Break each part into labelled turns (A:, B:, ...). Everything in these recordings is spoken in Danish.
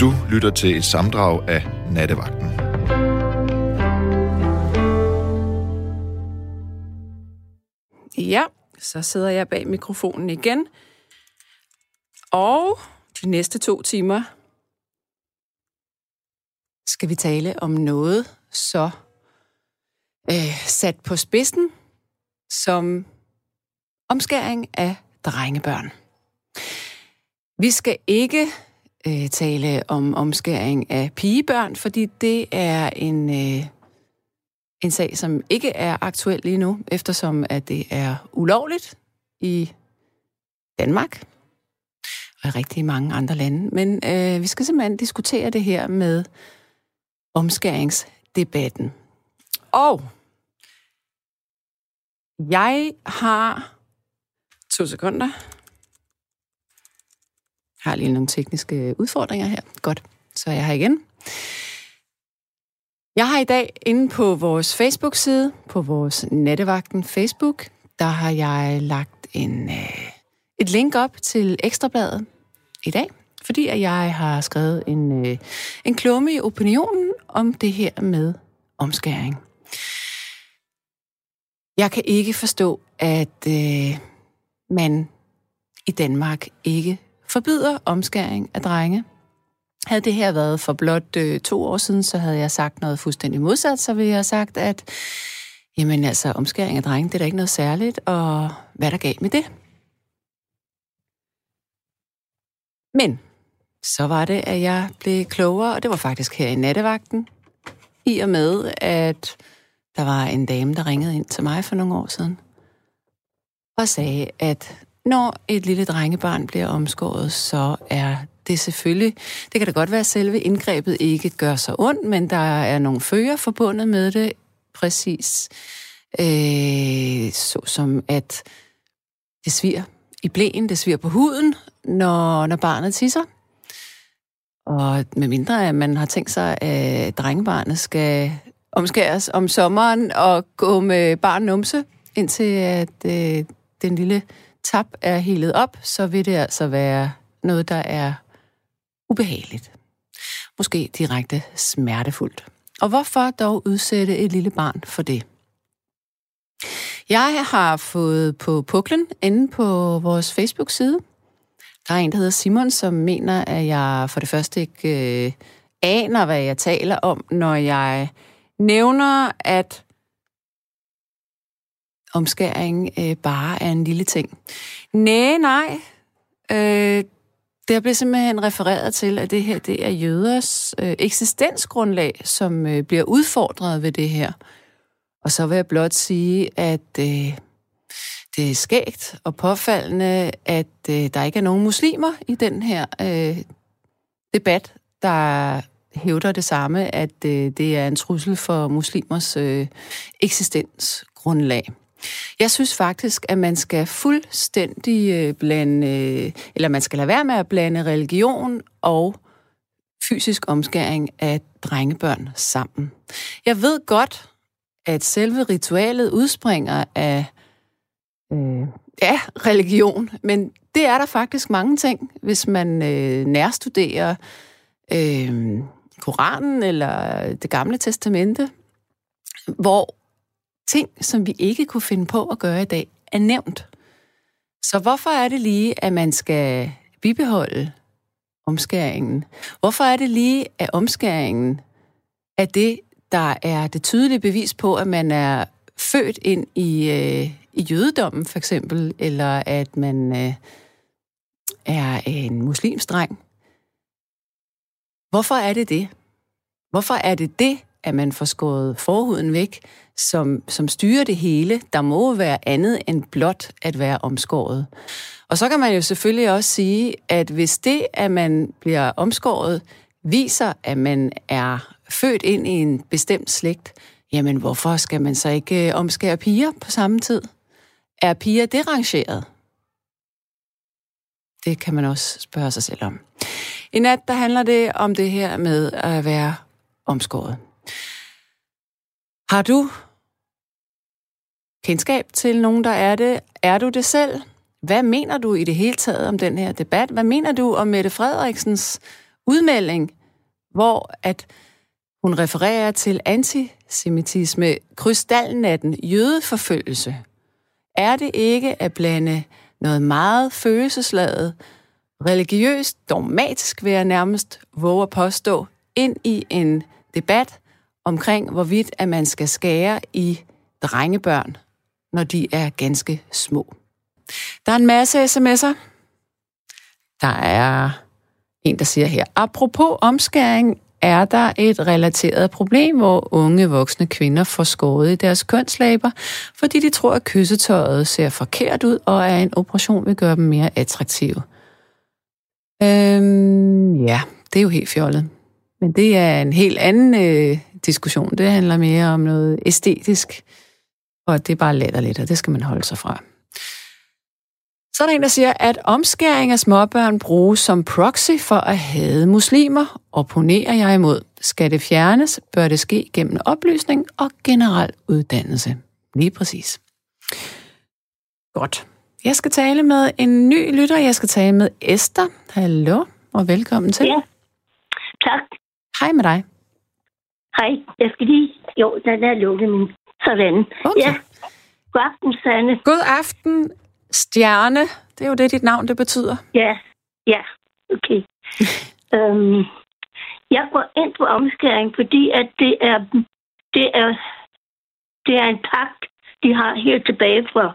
A: Du lytter til et samdrag af Nattevagten.
B: Ja, så sidder jeg bag mikrofonen igen. Og de næste to timer skal vi tale om noget så øh, sat på spidsen som omskæring af drengebørn. Vi skal ikke øh, tale om omskæring af pigebørn, fordi det er en, øh, en sag, som ikke er aktuel lige nu, eftersom at det er ulovligt i Danmark og i rigtig mange andre lande. Men øh, vi skal simpelthen diskutere det her med omskæringsdebatten. Og jeg har to sekunder. Har lige nogle tekniske udfordringer her. Godt, så er jeg her igen. Jeg har i dag inde på vores Facebook-side, på vores Nattevagten Facebook, der har jeg lagt en, øh, et link op til Ekstrabladet i dag, fordi at jeg har skrevet en, øh, en klumme i opinionen om det her med omskæring. Jeg kan ikke forstå, at øh, man i Danmark ikke forbyder omskæring af drenge. Havde det her været for blot øh, to år siden, så havde jeg sagt noget fuldstændig modsat. Så ville jeg have sagt, at jamen, altså, omskæring af drenge, det er da ikke noget særligt, og hvad er der galt med det? Men så var det, at jeg blev klogere, og det var faktisk her i nattevagten, i og med, at der var en dame, der ringede ind til mig for nogle år siden, og sagde, at når et lille drengebarn bliver omskåret, så er det selvfølgelig, det kan da godt være, at selve indgrebet ikke gør så ondt, men der er nogle følger forbundet med det, præcis øh, så som at det sviger i blæen, det sviger på huden, når, når barnet tisser. Og med mindre at man har tænkt sig, at drengebarnet skal omskæres om sommeren og gå med barn numse, indtil at øh, den lille tab er helet op, så vil det altså være noget, der er ubehageligt. Måske direkte smertefuldt. Og hvorfor dog udsætte et lille barn for det? Jeg har fået på puklen inde på vores Facebook-side. Der er en, der hedder Simon, som mener, at jeg for det første ikke øh, aner, hvad jeg taler om, når jeg nævner, at omskæring øh, bare er en lille ting. Nej, nej. Øh, der bliver simpelthen refereret til, at det her det er jøders øh, eksistensgrundlag, som øh, bliver udfordret ved det her. Og så vil jeg blot sige, at øh, det er skægt og påfaldende, at øh, der ikke er nogen muslimer i den her øh, debat, der hævder det samme, at øh, det er en trussel for muslimers øh, eksistensgrundlag. Jeg synes faktisk, at man skal fuldstændig øh, blande, øh, eller man skal lade være med at blande religion og fysisk omskæring af drengebørn sammen. Jeg ved godt, at selve ritualet udspringer af øh, ja, religion, men det er der faktisk mange ting, hvis man øh, nærstuderer øh, Koranen eller det gamle testamente, hvor ting, som vi ikke kunne finde på at gøre i dag, er nævnt. Så hvorfor er det lige, at man skal bibeholde omskæringen? Hvorfor er det lige, at omskæringen er det, der er det tydelige bevis på, at man er født ind i, øh, i jødedommen, for eksempel, eller at man øh, er en muslimsdreng? Hvorfor er det det? Hvorfor er det det, at man får skåret forhuden væk, som, som styrer det hele. Der må være andet end blot at være omskåret. Og så kan man jo selvfølgelig også sige, at hvis det, at man bliver omskåret, viser, at man er født ind i en bestemt slægt, jamen hvorfor skal man så ikke øh, omskære piger på samme tid? Er piger derangeret? Det kan man også spørge sig selv om. I nat, der handler det om det her med at være omskåret. Har du kendskab til nogen, der er det? Er du det selv? Hvad mener du i det hele taget om den her debat? Hvad mener du om Mette Frederiksens udmelding, hvor at hun refererer til antisemitisme, krystalnatten, jødeforfølgelse. Er det ikke at blande noget meget følelsesladet, religiøst, dogmatisk vil jeg nærmest våge at påstå, ind i en debat omkring, hvorvidt at man skal skære i drengebørn, når de er ganske små. Der er en masse sms'er. Der er en, der siger her, apropos omskæring, er der et relateret problem, hvor unge voksne kvinder får skåret i deres kønslæber, fordi de tror, at kyssetøjet ser forkert ud, og at en operation vil gøre dem mere attraktive. Øhm, ja, det er jo helt fjollet. Men det er en helt anden øh, diskussion. Det handler mere om noget æstetisk, og det er bare latterligt, og det skal man holde sig fra. Så er der en, der siger, at omskæring af småbørn bruges som proxy for at hade muslimer. Opponerer jeg imod. Skal det fjernes, bør det ske gennem oplysning og generel uddannelse. Lige præcis. Godt. Jeg skal tale med en ny lytter. Jeg skal tale med Esther. Hallo, og velkommen til.
C: Ja, tak.
B: Hej med dig.
C: Hej, jeg skal lige... Jo, den er lukket min. Sådan.
B: Okay.
C: Ja. God aften, Sanne.
B: God aften, Stjerne. Det er jo det, dit navn det betyder.
C: Ja, ja, okay. øhm, jeg går ind på omskæring, fordi at det er, det er, det er en pagt, de har helt tilbage fra,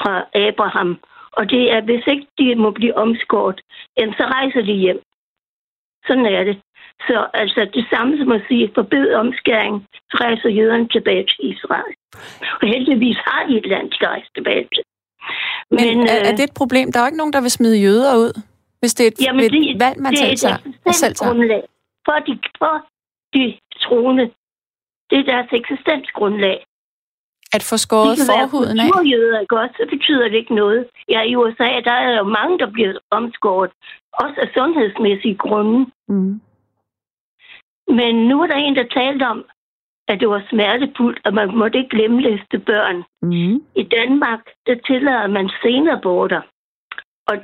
C: fra Abraham. Og det er, hvis ikke de må blive omskåret, så rejser de hjem. Sådan er det. Så altså det samme som at sige, forbed omskæring, rejser jøderne tilbage til Israel. Og heldigvis har de et land, de kan rejse tilbage til.
B: Men, Men er, er
C: øh,
B: det et problem? Der er jo ikke nogen, der vil smide jøder ud, hvis det er et,
C: Jamen,
B: et
C: det,
B: valg, man
C: det
B: selv
C: er
B: tager.
C: et
B: selv tager.
C: eksistensgrundlag. For de, for de troende. Det er deres eksistensgrundlag.
B: At få skåret forhuden af.
C: kulturjøder, ikke også? Så betyder det ikke noget. Ja, i USA, der er jo mange, der bliver omskåret. Også af sundhedsmæssige grunde.
B: Mm.
C: Men nu er der en, der talte om, at det var smertefuldt, og man måtte ikke lemlæste børn.
B: Mm.
C: I Danmark, der tillader man senaborter. Og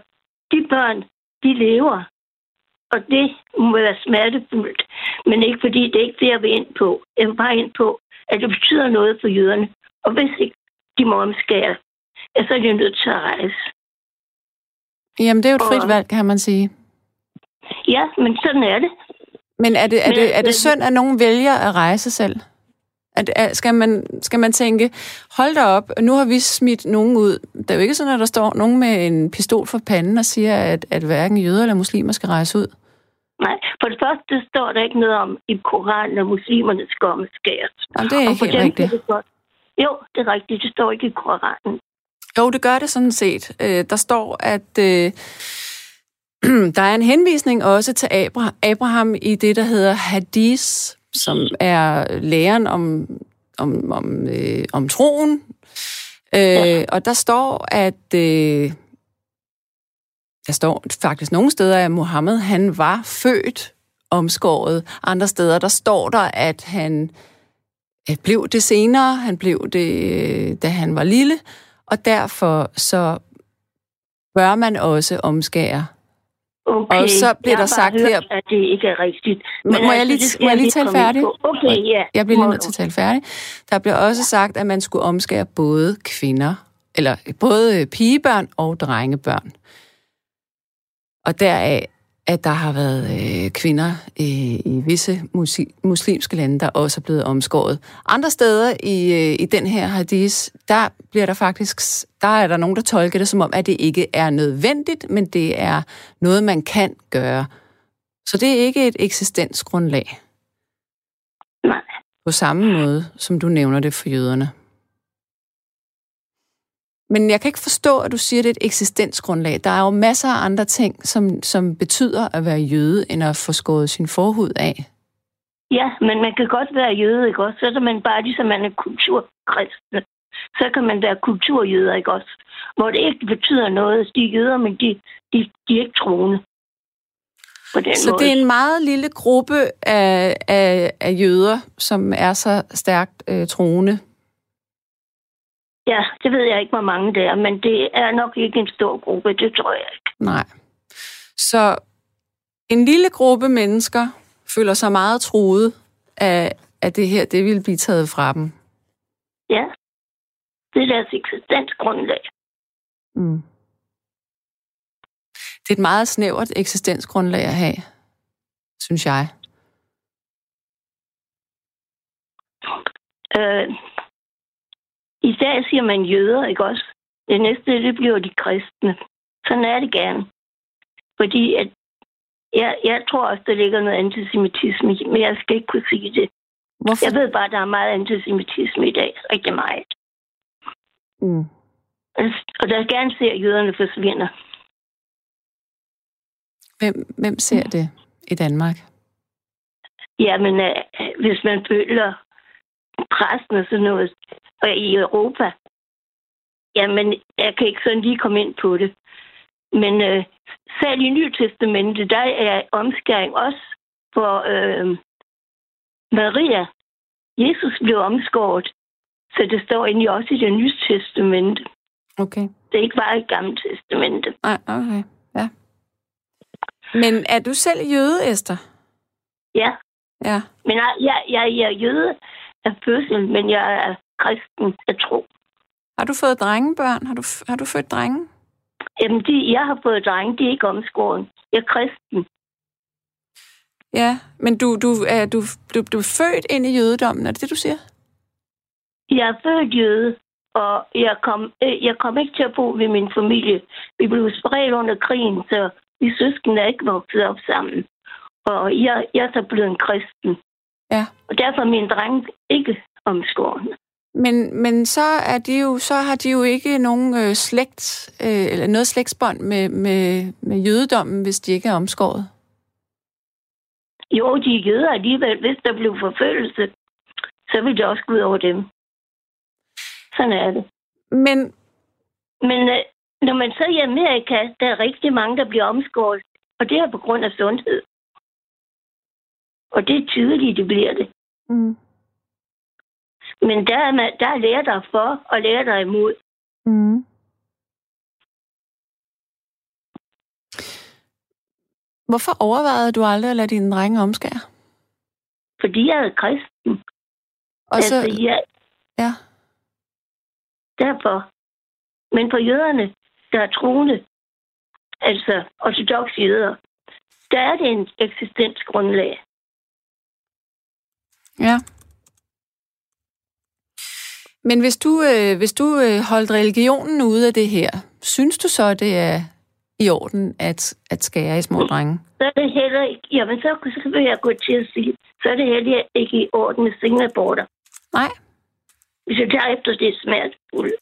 C: de børn, de lever. Og det må være smertefuldt. Men ikke fordi det er ikke det, jeg vil ind på. Jeg vil bare ind på, at det betyder noget for jøderne. Og hvis ikke de må omskære, ja, så er de nødt til at rejse.
B: Jamen, det er jo et frit
C: Og-
B: valg, kan man sige.
C: Ja, men sådan er det.
B: Men er det, er det, er det synd, at nogen vælger at rejse selv? At, skal, man, skal man tænke, hold da op, nu har vi smidt nogen ud. Det er jo ikke sådan, at der står nogen med en pistol for panden og siger, at, at hverken jøder eller muslimer skal rejse ud.
C: Nej, for det første står der ikke noget om i Koranen, at muslimerne skal omskæres.
B: Jamen, det er ikke helt rigtigt.
C: det godt. Jo, det er rigtigt. Det står ikke i Koranen.
B: Jo, det gør det sådan set. Øh, der står, at øh, der er en henvisning også til Abra- Abraham i det, der hedder Hadith, som er læren om, om, om, øh, om troen. Øh,
C: Ja.
B: Og der står, at øh, der står faktisk nogle steder, at Mohammed han var født omskåret. Andre steder, der står der, at han øh, blev det senere. Han blev det, øh, da han var lille. Og derfor så bør man også omskære.
C: Okay.
B: Og så bliver
C: jeg
B: der sagt
C: hørt,
B: her-
C: at det ikke er rigtigt.
B: Må, må jeg
C: altså,
B: lige,
C: det skal
B: må jeg lige tale færdig?
C: Okay, ja.
B: Jeg bliver lige nødt til at tale færdig. Der bliver også sagt, at man skulle omskære både kvinder, eller både pigebørn og drengebørn. Og deraf, at der har været øh, kvinder i, i visse muslimske lande, der også er blevet omskåret. Andre steder i, øh, i den her hadith, der bliver der faktisk, der er der nogen, der tolker det som om, at det ikke er nødvendigt, men det er noget, man kan gøre. Så det er ikke et eksistensgrundlag
C: Nej.
B: på samme måde, som du nævner det for jøderne. Men jeg kan ikke forstå, at du siger, at det er et eksistensgrundlag. Der er jo masser af andre ting, som, som betyder at være jøde, end at få skåret sin forhud af.
C: Ja, men man kan godt være jøde, ikke også? Så er man bare ligesom man er kulturkristne. Så kan man være kulturjøder, ikke også? Hvor det ikke betyder noget. De er jøder, men de, de, de er ikke troende. På den
B: Så
C: måde.
B: det er en meget lille gruppe af, af, af jøder, som er så stærkt øh, troende.
C: Ja, det ved jeg ikke, hvor mange det er, men det er nok ikke en stor gruppe, det tror jeg ikke.
B: Nej. Så En lille gruppe mennesker føler sig meget truet af, at det her, det vil blive taget fra dem.
C: Ja. Det er deres eksistensgrundlag.
B: Mm. Det er et meget snævert eksistensgrundlag at have, synes jeg.
C: Øh, I dag siger man jøder, ikke også? Det næste, det bliver de kristne. Sådan er det gerne. Fordi at jeg, jeg tror også, der ligger noget antisemitisme men jeg skal ikke kunne sige det.
B: Hvorfor?
C: Jeg ved bare, at der er meget antisemitisme i dag. Rigtig meget.
B: Mm.
C: Og der gerne ser, at jøderne forsvinder.
B: Hvem, hvem ser det i Danmark?
C: Jamen, øh, hvis man føler pressen og sådan noget, og i Europa, jamen, jeg kan ikke sådan lige komme ind på det. Men øh, selv i Nye Testamentet, der er omskæring også for øh, Maria. Jesus blev omskåret, så det står egentlig også i det nye testamente.
B: Okay.
C: Det er ikke bare i gamle testamente.
B: Nej, okay. Ja. Men er du selv jøde, Esther?
C: Ja,
B: Ja.
C: men jeg, jeg, jeg, jeg er jøde af fødsel, men jeg er kristen tro.
B: Har du fået drengebørn? Har du, har du født drenge?
C: Jamen, de, jeg har fået drenge, de er ikke omskåret. Jeg er kristen.
B: Ja, men du, du, er, du, du, du er født ind i jødedommen, er det det, du siger?
C: Jeg er født jøde, og jeg kom, øh, jeg kom ikke til at bo ved min familie. Vi blev spredt under krigen, så vi søskende er ikke vokset op sammen. Og jeg, jeg er så blevet en kristen.
B: Ja.
C: Og derfor er mine drenge ikke omskårne.
B: Men, men så, er de jo, så har de jo ikke nogen øh, slægt, øh, eller noget slægtsbånd med, med, med jødedommen, hvis de ikke er omskåret.
C: Jo, de er jøder alligevel. Hvis der blev forfølgelse, så vil det også gå ud over dem. Sådan er det.
B: Men,
C: Men øh, når man så er i Amerika, der er rigtig mange, der bliver omskåret. Og det er på grund af sundhed. Og det er tydeligt, det bliver det.
B: mm,
C: Men der er, man, der er lærer der for, og lærer der imod.
B: mm. Hvorfor overvejede du aldrig at lade dine drenge omskære?
C: Fordi jeg er kristen.
B: Og så,
C: altså, jeg,
B: ja,
C: derfor. Men for jøderne, der er troende, altså ortodoxe jøder, der er det en eksistensgrundlag.
B: ja. Men hvis du, øh, hvis du øh, holdt religionen ude af det her, synes du så, det er i orden at, at skære i små drenge?
C: Så er det heller ikke, jamen så, så vil jeg gå til at sige, så er det heller ikke i orden med sengeaborter.
B: Nej.
C: Hvis jeg tager efter det smertefulde.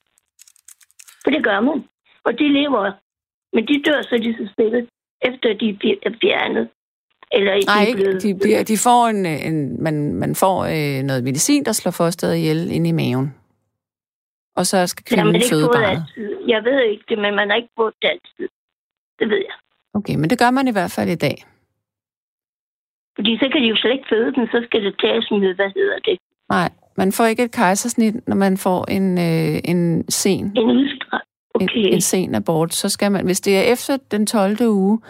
C: For det gør man. Og de lever, men de dør så lige så stille, efter de er fjernet. Eller de
B: Nej, ikke.
C: blevet-
B: De, bliver, de får en, en man, man får øh, noget medicin, der slår fosteret ihjel ind i maven. Og så skal kvinden
C: ikke
B: føde barnet.
C: Jeg ved ikke det, men man har ikke fået det altid. Det ved jeg.
B: Okay, men det gør man i hvert fald i dag.
C: Fordi så kan de jo slet ikke føde den, så skal det tages med, hvad hedder det?
B: Nej, man får ikke et kejsersnit, når man får en, øh, en sen
C: En udstræk.
B: en,
C: Okay.
B: en sen abort. Så skal man, hvis det er efter den 12. uge,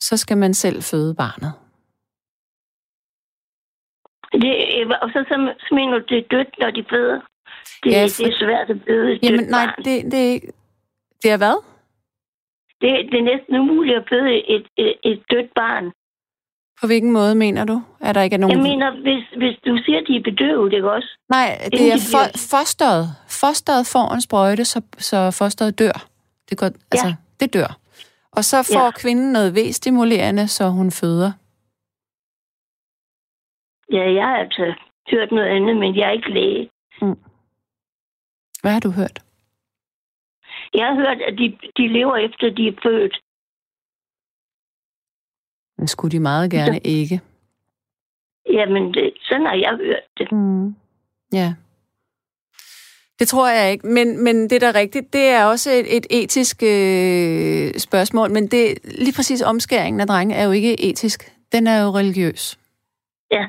B: så skal man selv føde barnet.
C: Det, og så, så, så mener du, det er dødt, når de føder. Det,
B: Ja,
C: ja,
B: for-
C: det er svært at føde et
B: Jamen nej,
C: barn.
B: det, det er. Det er hvad?
C: Det, det er næsten umuligt at føde et, et, et dødt barn.
B: På hvilken måde mener du? Er der ikke nogen...
C: Jeg mener, hvis, hvis du siger, at de er bedøvet, ikke også?
B: Nej, det
C: Inden
B: er
C: de bliver-
B: for, fosteret. Fosteret får en sprøjte, så, så fosteret dør. Det, går, altså, det dør. Og så får
C: Ja.
B: ja. kvinden noget V-stimulerende, så hun føder.
C: Ja, jeg har altså hørt noget andet, men jeg er ikke læge.
B: Hvad har du hørt?
C: Jeg har hørt, at de, de lever efter, de er født.
B: Det skulle de meget gerne ikke.
C: Jamen, det, sådan har jeg hørt det.
B: Mm. Ja. Det tror jeg ikke, men, men det er da rigtigt. Det er også et, et etisk øh, spørgsmål, men det, lige præcis omskæringen af drenge er jo ikke etisk. Den er jo religiøs.
C: Ja.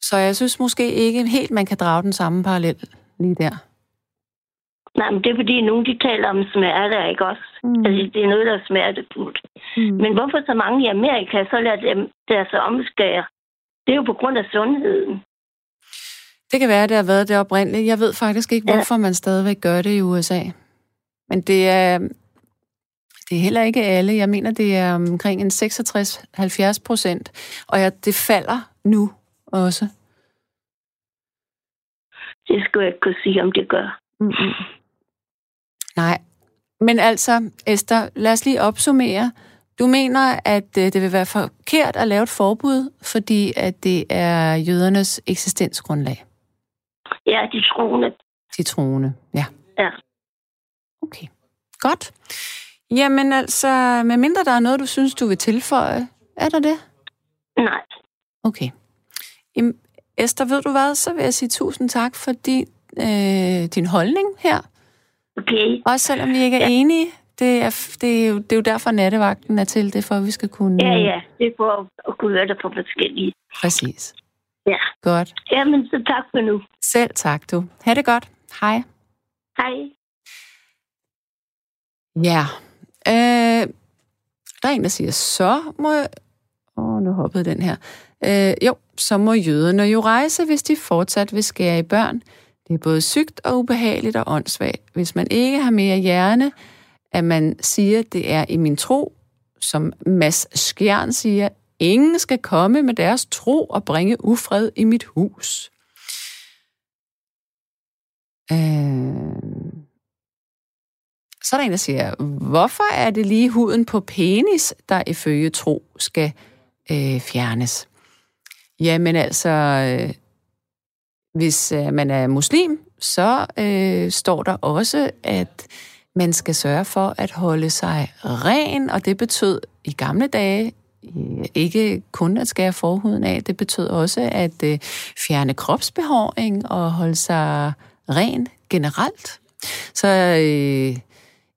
B: Så jeg synes måske ikke helt, man kan drage den samme parallel lige der.
C: Nej, men det er fordi, nogen de taler om smerte, ikke også?
B: Mm.
C: Altså, det er noget, der er smertefuldt. Mm. Men hvorfor så mange i Amerika så lader dem deres omskære? Det er jo på grund af sundheden.
B: Det kan være, at det har været det oprindeligt. Jeg ved faktisk ikke, hvorfor ja. man stadigvæk gør det i USA. Men det er, det er heller ikke alle. Jeg mener, det er omkring en 66-70 procent. Og ja, det falder nu også.
C: Det skulle jeg ikke kunne sige, om det gør. Mm-hmm.
B: Nej. Men altså, Esther, lad os lige opsummere. Du mener, at øh, det vil være forkert at lave et forbud, fordi at det er jødernes eksistensgrundlag?
C: Ja, de troende.
B: De troende, ja.
C: Ja.
B: Okay, godt. Jamen altså, medmindre der er noget, du synes, du vil tilføje, er der det?
C: Nej.
B: Okay. Jamen, Esther, ved du hvad, så vil jeg sige tusind tak for din, øh, din holdning her.
C: Okay.
B: Også selvom vi ikke er ja. enige. Det er, det, er jo, det er jo derfor, nattevagten er til. Det er for, at vi skal kunne...
C: Ja, ja. Det er for at kunne høre det på forskellige.
B: Præcis.
C: Ja.
B: Godt.
C: Jamen, så tak for nu.
B: Selv tak, du. Ha' det godt. Hej.
C: Hej.
B: Ja. Øh, der er en, der siger, så må... Åh, oh, nu hoppede den her. Øh, jo, så må jøderne jo rejse, hvis de fortsat vil skære i børn. Det er både sygt og ubehageligt og åndssvagt. Hvis man ikke har mere hjerne, at man siger, det er i min tro, som Mads Skjern siger, ingen skal komme med deres tro og bringe ufred i mit hus. Øh... Så er der en, der siger, hvorfor er det lige huden på penis, der ifølge tro skal øh, fjernes? Jamen altså, øh, hvis øh, man er muslim, så øh, står der også, at man skal sørge for at holde sig ren, og det betød i gamle dage øh, ikke kun at skære forhuden af, det betød også at øh, fjerne kropsbehåring og holde sig ren generelt. Så øh,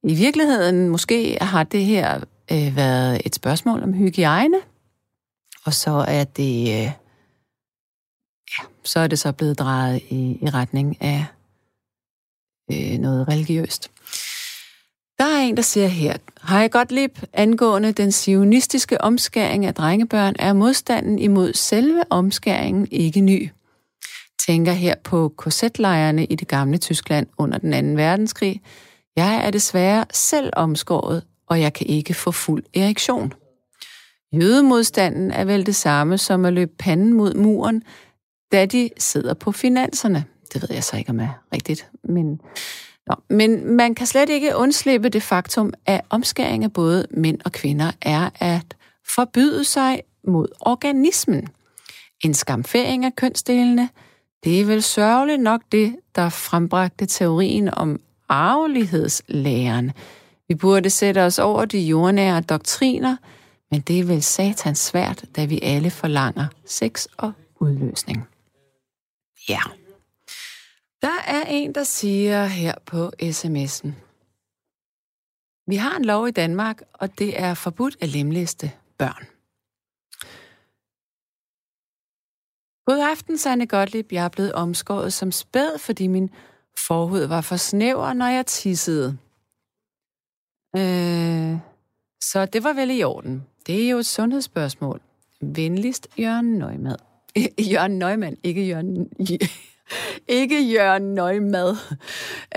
B: i virkeligheden måske har det her øh, været et spørgsmål om hygiejne, og så er det øh, ja, så er det så blevet drejet i, i retning af øh, noget religiøst. Der er en, der siger her, har jeg godt lip angående den sionistiske omskæring af drengebørn, er modstanden imod selve omskæringen ikke ny. Tænker her på korsetlejrene i det gamle Tyskland under den anden verdenskrig. Jeg er desværre selv omskåret, og jeg kan ikke få fuld erektion. Jødemodstanden er vel det samme som at løbe panden mod muren, da de sidder på finanserne. Det ved jeg så ikke, om er rigtigt, men... Nå, men man kan slet ikke undslippe det faktum, at omskæring af både mænd og kvinder er at forbyde sig mod organismen. En skamfæring af kønsdelene, det er vel sørgeligt nok det, der frembragte teorien om arvelighedslæren. Vi burde sætte os over de jordnære doktriner, men det er vel satans svært, da vi alle forlanger sex og udløsning. Ja. Der er en, der siger her på sms'en. Vi har en lov i Danmark, og det er forbudt at lemlæste børn. God aften, Sanne Gottlieb. Jeg er blevet omskåret som spæd, fordi min forhud var for snæver, når jeg tissede. Øh, så det var vel i orden. Det er jo et sundhedsspørgsmål. Venligst Jørgen Nøgmad. Jørgen Nøgman, ikke Jørgen... ikke Jørgen Nøgmad.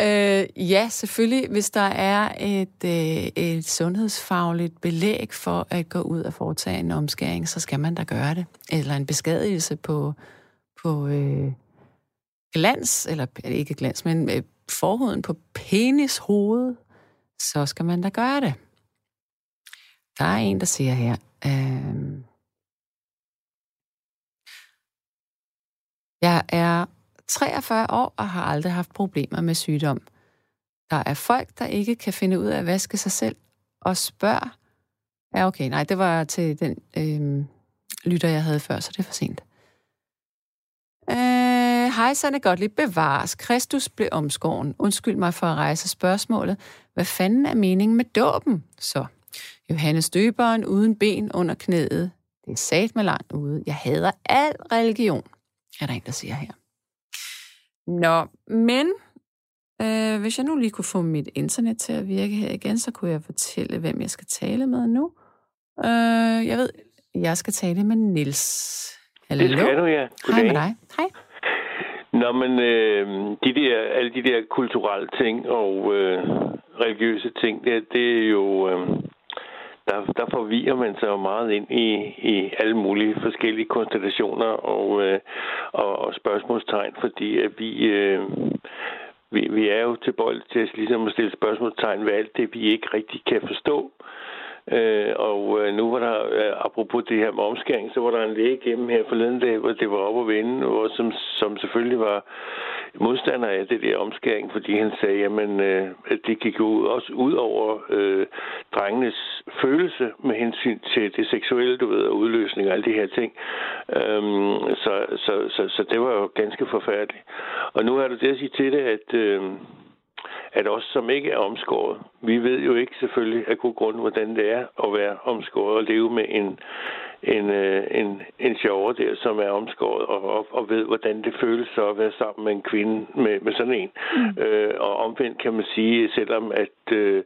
B: Øh, ja, selvfølgelig, hvis der er et, øh, et sundhedsfagligt belæg for at gå ud og foretage en omskæring, så skal man da gøre det. Eller en beskadigelse på, på øh, glans, eller øh, ikke glans, men øh, forhuden på penis hoved, så skal man da gøre det. Der er en, der siger her, øh, Jeg er 43 år og har aldrig haft problemer med sygdom. Der er folk, der ikke kan finde ud af at vaske sig selv og spørger. Ja, okay, nej, det var til den øh, lytter, jeg havde før, så det er for sent. Øh, hej, Sanne Gottlieb. Bevares. Kristus blev omskåren. Undskyld mig for at rejse spørgsmålet. Hvad fanden er meningen med dåben? Så, Johannes døberen uden ben under knæet. Det er sat med langt ude. Jeg hader al religion er der en, der siger her. Nå, men øh, hvis jeg nu lige kunne få mit internet til at virke her igen, så kunne jeg fortælle, hvem jeg skal tale med nu. Øh, jeg ved, jeg skal tale med Nils. Hallo?
D: Det skal du, ja.
B: Hej
D: Goddag.
B: med dig. Hej.
D: Nå, men øh, de der, alle de der kulturelle ting og øh, religiøse ting, det, det er jo... Øh, der, der forvirrer man sig jo meget ind i, i alle mulige forskellige konstellationer og, øh, og, og spørgsmålstegn, fordi at vi, øh, vi, vi er jo tilbøjelige til at, ligesom at stille spørgsmålstegn ved alt det, vi ikke rigtig kan forstå. Øh, Øh, og øh, nu var der, øh, apropos det her med omskæring, så var der en læge igennem her forleden dag, hvor det var op og vende, og som, som selvfølgelig var modstander af det der omskæring, fordi han sagde, jamen, øh, at det gik jo også ud over øh, drengenes følelse med hensyn til det seksuelle, du ved, og udløsning og alle de her ting. Øhm, så, så, så, så det var jo ganske forfærdeligt. Og nu er du det at sige til det, at... Øh, at os, som ikke er omskåret, vi ved jo ikke selvfølgelig af god grund, hvordan det er at være omskåret og leve med en, en, øh, en, en sjovere der, som er omskåret, og, og, og ved, hvordan det føles så at være sammen med en kvinde med, med sådan en. Mm. Øh, og omvendt kan man sige, selvom at øh,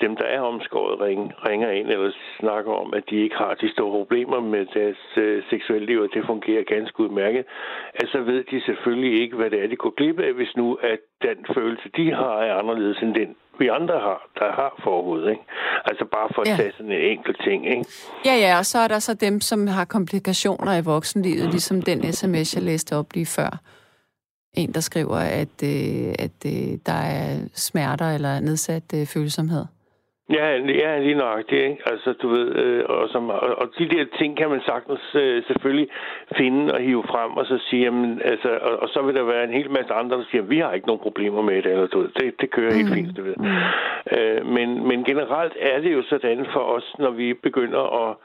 D: dem, der er omskåret, ring, ringer ind eller snakker om, at de ikke har de store problemer med deres øh, seksuelle liv, og det fungerer ganske udmærket, altså ved de selvfølgelig ikke, hvad det er, de går glip af, hvis nu at den følelse, de har, er anderledes end den, vi andre har, der har forud. Ikke? Altså bare for at
B: Ja.
D: tage sådan en enkelt ting. Ikke?
B: Ja, ja, og så er der så dem, som har komplikationer i voksenlivet, ligesom den sms, jeg læste op lige før. En, der skriver, at, øh, at øh, der er smerter eller nedsat øh, følsomhed.
D: Ja, ja, lige nok det, ikke? Altså, du ved, øh, og, som, og, og de der ting kan man sagtens øh, selvfølgelig finde og hive frem, og så sige, jamen, altså, og, og så vil der være en hel masse andre, der siger, vi har ikke nogen problemer med det, eller du ved, det, det kører helt fint, du ved. Øh, men, men generelt er det jo sådan for os, når vi begynder at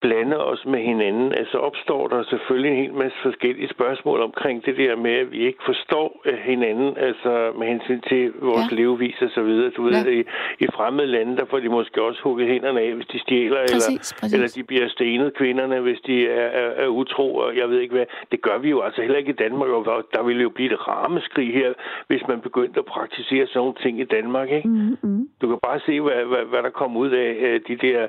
D: blande os med hinanden, altså opstår der selvfølgelig en hel masse forskellige spørgsmål omkring det der med, at vi ikke forstår øh, hinanden, altså med hensyn til vores
B: Ja.
D: levevis og så videre. Du ved,
B: Ja.
D: i, i fremmede lande, der får de måske også hugget hænderne af, hvis de stjæler,
B: Præcis,
D: eller,
B: præcis.
D: eller de bliver stenet kvinderne, hvis de er, er, er utro, og jeg ved ikke hvad. Det gør vi jo altså heller ikke i Danmark, og der ville jo blive et rammeskrig her, hvis man begyndte at praktisere sådan nogle ting i Danmark, ikke?
B: Mm-hmm.
D: Du kan bare se, hvad, hvad, hvad der kom ud af øh, de der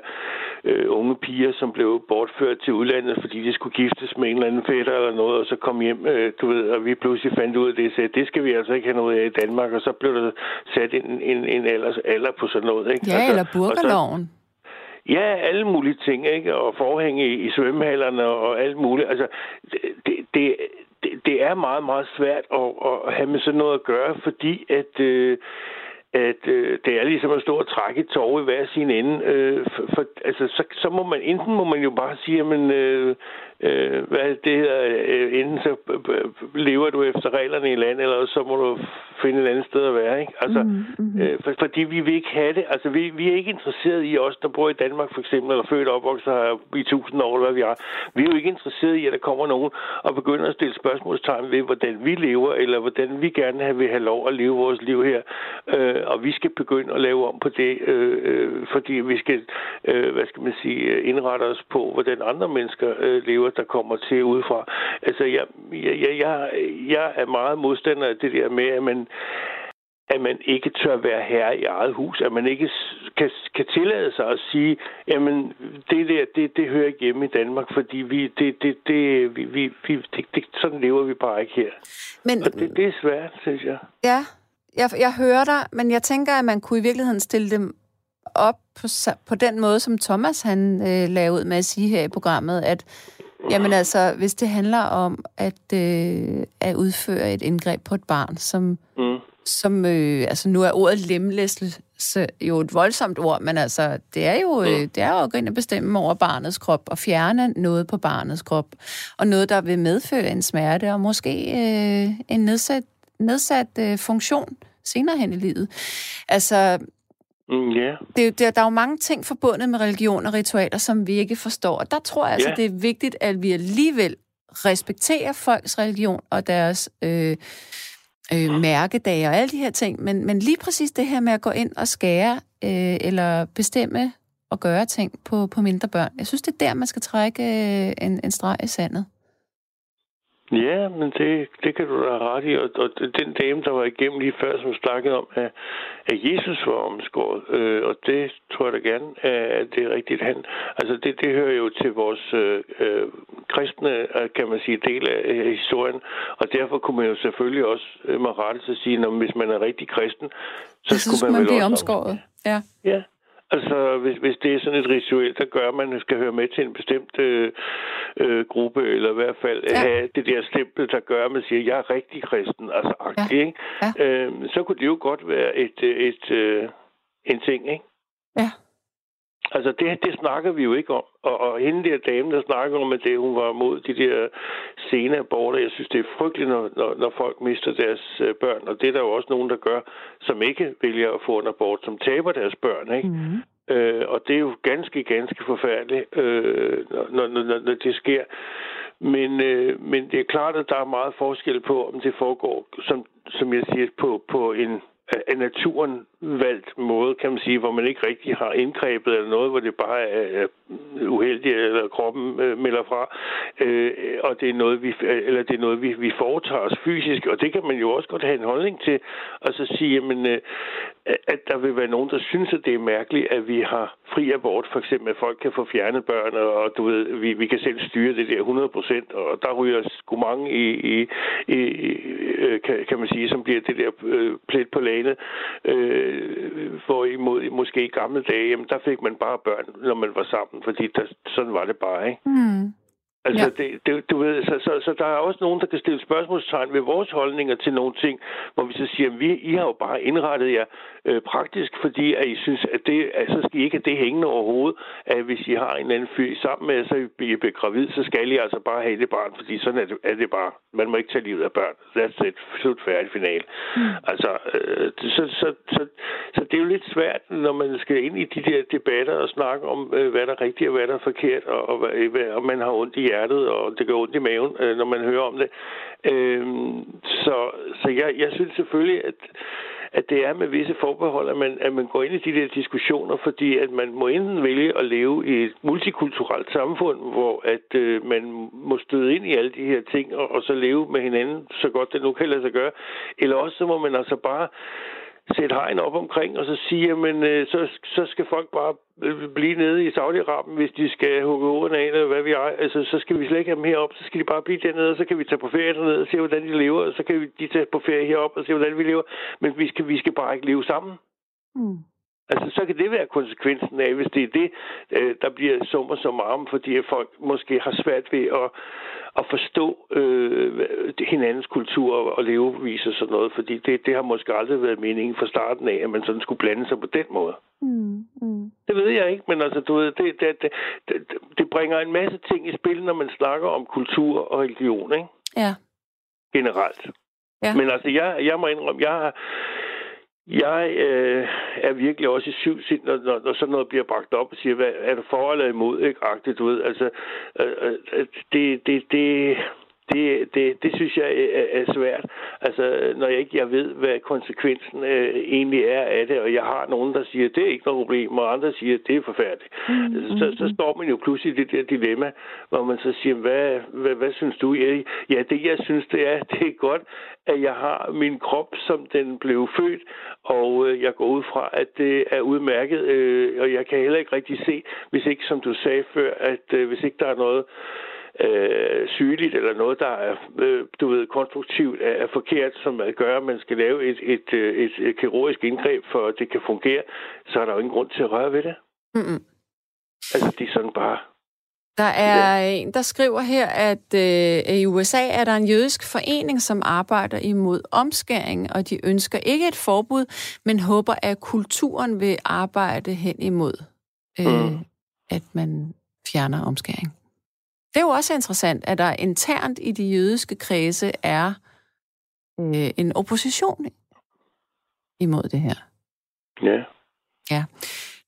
D: øh, unge piger, som blev bortført til udlandet, fordi de skulle giftes med en eller anden fætter eller noget, og så kom hjem, øh, du ved, og vi pludselig fandt ud af det, sagde, det skal vi altså ikke have noget af i Danmark, og så blev der sat en, en, en alder, alder på sådan noget. Ikke?
B: Ja,
D: Altså,
B: eller
D: så-
B: burgerloven.
D: Ja, alle mulige ting, ikke? Og forhænge i, i svømmehallerne og alt muligt. Altså, det, det, det, det er meget, meget svært at, at have med sådan noget at gøre, fordi at... Øh, at øh, det er ligesom at stå og trække et tår i hver sin ende. Øh, for, for, altså, så, så må man, enten må man jo bare sige, at øh, øh, hvad det hedder, øh, enten så øh, øh, lever du efter reglerne i landet, eller så må du finde et andet sted at være, ikke? Altså, mm-hmm. øh, for, fordi vi vil ikke have det. Altså, vi, vi er ikke interesseret i os, der bor i Danmark for eksempel, eller født og opvokset her i tusind år, eller hvad vi er. Vi er jo ikke interesseret i, at der kommer nogen og begynder at stille spørgsmålstegn ved, hvordan vi lever, eller hvordan vi gerne vil have lov at leve vores liv her. Øh, og vi skal begynde at lave om på det, øh, øh, fordi vi skal, øh, hvad skal man sige, indrette os på, hvordan andre mennesker øh, lever, der kommer til udefra. Altså, jeg, jeg, jeg, jeg, er meget modstander af det der med, at man at man ikke tør være herre i eget hus, at man ikke kan, kan tillade sig at sige, jamen, det der, det, det hører ikke hjemme i Danmark, fordi vi, det, det, det, vi, vi, vi, det, det, sådan lever vi bare ikke her.
B: Men
D: Og det, det er svært, synes jeg.
B: ja, jeg, jeg hører dig, men jeg tænker, at man kunne i virkeligheden stille dem op på, på den måde, som Thomas han øh, lavede ud med at sige her i programmet, at jamen altså, hvis det handler om at, øh, at udføre et indgreb på et barn, som,
D: Mm.
B: som øh, altså nu er ordet lemlæstelse jo et voldsomt ord, men altså, det er jo, øh, det er jo at gå ind og bestemme over barnets krop, og fjerne noget på barnets krop, og noget, der vil medføre en smerte, og måske øh, en nedsat, nedsat øh, funktion senere hen i livet. Altså,
D: Mm, ja.
B: det, er der, der er jo mange ting forbundet med religion og ritualer, som vi ikke forstår. Og der tror jeg altså,
D: Ja.
B: det er vigtigt, at vi alligevel respekterer folks religion og deres øh, øh, mærkedage og alle de her ting. Men, men lige præcis det her med at gå ind og skære øh, eller bestemme og gøre ting på, på mindre børn. Jeg synes, det er der, man skal trække øh, en, en streg i sandet.
D: Ja, men det, det kan du da ret i. Og, og den dame, der var igennem lige før, som snakkede om, at, at Jesus var omskåret. Øh, og det tror jeg da gerne, at det er rigtigt. Han, altså det, det hører jo til vores øh, øh kristne, øh, kan man sige, del af historien. Og derfor kunne man jo selvfølgelig også øh, med rette sige, at hvis man er rigtig kristen, så, så skulle man, man vel
B: blive omskåret. Ja.
D: ja. Altså, hvis, hvis det er sådan et ritual, der gør, at man skal høre med til en bestemt øh, øh, gruppe, eller i hvert fald ja. have det der stempel, der gør, at man siger, jeg er rigtig kristen, altså ja. ikke? Ja. Øh, så kunne det jo godt være et, et, et, øh, en ting, ikke?
B: Ja.
D: Altså, det, det snakker vi jo ikke om. Og, og hende der dame, der snakker om, at det, hun var mod de der sene aborter, jeg synes, det er frygteligt, når, når, når folk mister deres øh, børn. Og det er der jo også nogen, der gør, som ikke vælger at få en abort, som taber deres børn, ikke? Mm. Øh, og det er jo ganske, ganske forfærdeligt, øh, når, når, når, når det sker. Men, øh, men det er klart, at der er meget forskel på, om det foregår, som, som jeg siger, på, på en af naturen valgt måde, kan man sige, hvor man ikke rigtig har indgrebet eller noget, hvor det bare er uheldigt, eller kroppen øh, melder fra, øh, og det er noget, vi, øh, eller det er noget, vi, vi foretager os fysisk, og det kan man jo også godt have en holdning til, og så sige, jamen, øh, at der vil være nogen, der synes, at det er mærkeligt, at vi har fri abort, for eksempel, at folk kan få fjernet børn, og du ved, vi, vi kan selv styre det der 100 procent, og der ryger sgu mange i, i, i øh, kan, kan man sige, som bliver det der øh, plet på lanet, øh, hvorimod måske i gamle dage, jamen, der fik man bare børn, når man var sammen, fordi der, sådan var det bare, ikke? Mm. Altså, ja. det, det, du ved, så, så, så der er også nogen, der kan stille spørgsmålstegn ved vores holdninger til nogle ting, hvor vi så siger, at vi, I har jo bare indrettet jer øh, praktisk, fordi at I synes, at det, at så skal I ikke have det hængende overhovedet, at hvis I har en eller anden fyr sammen med, så I bliver gravid, så skal I altså bare have det barn, fordi sådan er det, er det bare. Man må ikke tage livet af børn. That's it. Slut færdig final. Mm. Altså, øh, så, så, så, så det er jo lidt svært, når man skal ind i de der debatter og snakke om, øh, hvad der er rigtigt og hvad der er forkert, og, og, hvad, og man har ondt i hjertet, og det gør ondt i maven, øh, når man hører om det. Øh, så så jeg, jeg synes selvfølgelig, at at det er med visse forbehold, at man, at man går ind i de der diskussioner, fordi at man må enten vælge at leve i et multikulturelt samfund, hvor at øh, man må støde ind i alle de her ting, og, og så leve med hinanden så godt det nu kan lade sig gøre, eller også så må man altså bare sætte hegn op omkring, og så sige, jamen, øh, så, så skal folk bare øh, blive nede i Saudi-Arabien, hvis de skal hugge ordene af, eller hvad vi er. Altså, så skal vi slet ikke have dem herop, så skal de bare blive dernede, og så kan vi tage på ferie dernede og se, hvordan de lever, og så kan vi de tage på ferie herop og se, hvordan vi lever. Men vi skal, vi skal bare ikke leve sammen. Mm. Altså, så kan det være konsekvensen af, hvis det er det, øh, der bliver summer som arm, fordi folk måske har svært ved at, at forstå øh, hinandens kultur og levevis og sådan noget, fordi det, det har måske aldrig været meningen fra starten af, at man sådan skulle blande sig på den måde. Mm, mm. Det ved jeg ikke, men altså, du ved, det, det, det, det, det bringer en masse ting i spil, når man snakker om kultur og religion, ikke?
B: Ja.
D: Generelt. Ja. Men altså, jeg, jeg må indrømme, jeg har, jeg øh, er virkelig også i syv sind, når, når, når sådan noget bliver bragt op og siger, hvad, er du for eller imod, ikke? Agtigt, du ved, altså, øh, øh, øh det, det, det, det, det, det synes jeg er, er svært. Altså, når jeg ikke jeg ved, hvad konsekvensen øh, egentlig er af det, og jeg har nogen, der siger, det er ikke noget problem, og andre siger, det er forfærdeligt. Mm-hmm. Så, så står man jo pludselig i det der dilemma, hvor man så siger, hvad, hvad, hvad synes du? Ja, ja, det jeg synes, det er, det er godt, at jeg har min krop, som den blev født, og øh, jeg går ud fra, at det er udmærket, øh, og jeg kan heller ikke rigtig se, hvis ikke, som du sagde før, at øh, hvis ikke der er noget øh, sygeligt eller noget, der er, øh, du ved, konstruktivt er, er forkert, som gør, at man skal lave et, et, øh, et, et kirurgisk indgreb, for at det kan fungere, så er der jo ingen grund til at røre ved det. Mm-hmm. Altså, det er sådan bare...
B: Der er ja. en, der skriver her, at øh, i USA er der en jødisk forening, som arbejder imod omskæring, og de ønsker ikke et forbud, men håber, at kulturen vil arbejde hen imod, øh, mm. at man fjerner omskæring. Det er jo også interessant, at der internt i de jødiske kredse er øh, en opposition imod det her.
D: Ja.
B: Ja.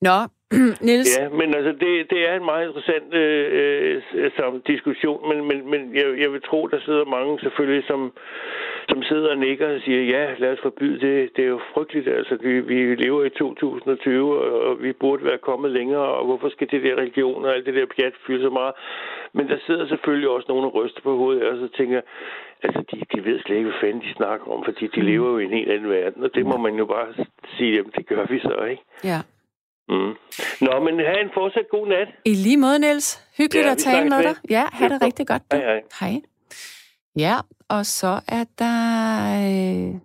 B: Nå, Niels?
D: Ja, men altså, det, det er en meget interessant øh, øh, som diskussion, men, men, men jeg, jeg vil tro, der sidder mange selvfølgelig, som, som sidder og nikker og siger, ja, lad os forbyde det. Det er jo frygteligt, altså, vi, vi lever i 2020, og vi burde være kommet længere, og hvorfor skal det der religion og alt det der pjat fylde så meget? Men der sidder selvfølgelig også nogen og ryster på hovedet, og så tænker altså, de, de ved slet ikke, hvad fanden de snakker om, fordi de mm. lever jo i en helt anden verden, og det må man jo bare sige, jamen, det gør vi så, ikke?
B: Ja.
D: Mm. Nå, men have en fortsat god nat.
B: I lige måde, Niels. Hyggeligt
D: Ja,
B: at tale med dig. Ja, ha' det rigtig godt. Du.
D: Hej, hej.
B: Hej. Ja, og så er der... øh,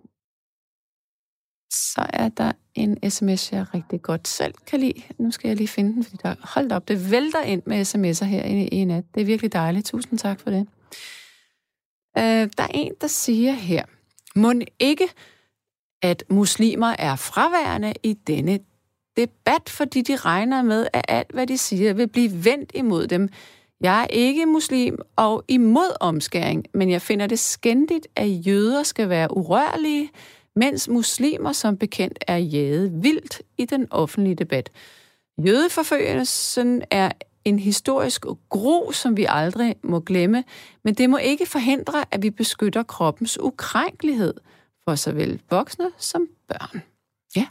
B: Så er der en sms, jeg rigtig godt selv kan lide. Nu skal jeg lige finde den, fordi der holdt op. Det vælter ind med sms'er her i, i nat. Det er virkelig dejligt. Tusind tak for det. Øh, der er en, der siger her, må ikke, at muslimer er fraværende i denne debat, fordi de regner med, at alt, hvad de siger, vil blive vendt imod dem. Jeg er ikke muslim og imod omskæring, men jeg finder det skændigt, at jøder skal være urørlige, mens muslimer som bekendt er jaget vildt i den offentlige debat. Jødeforfølgelsen er en historisk gro, som vi aldrig må glemme, men det må ikke forhindre, at vi beskytter kroppens ukrænkelighed for såvel voksne som børn. Ja.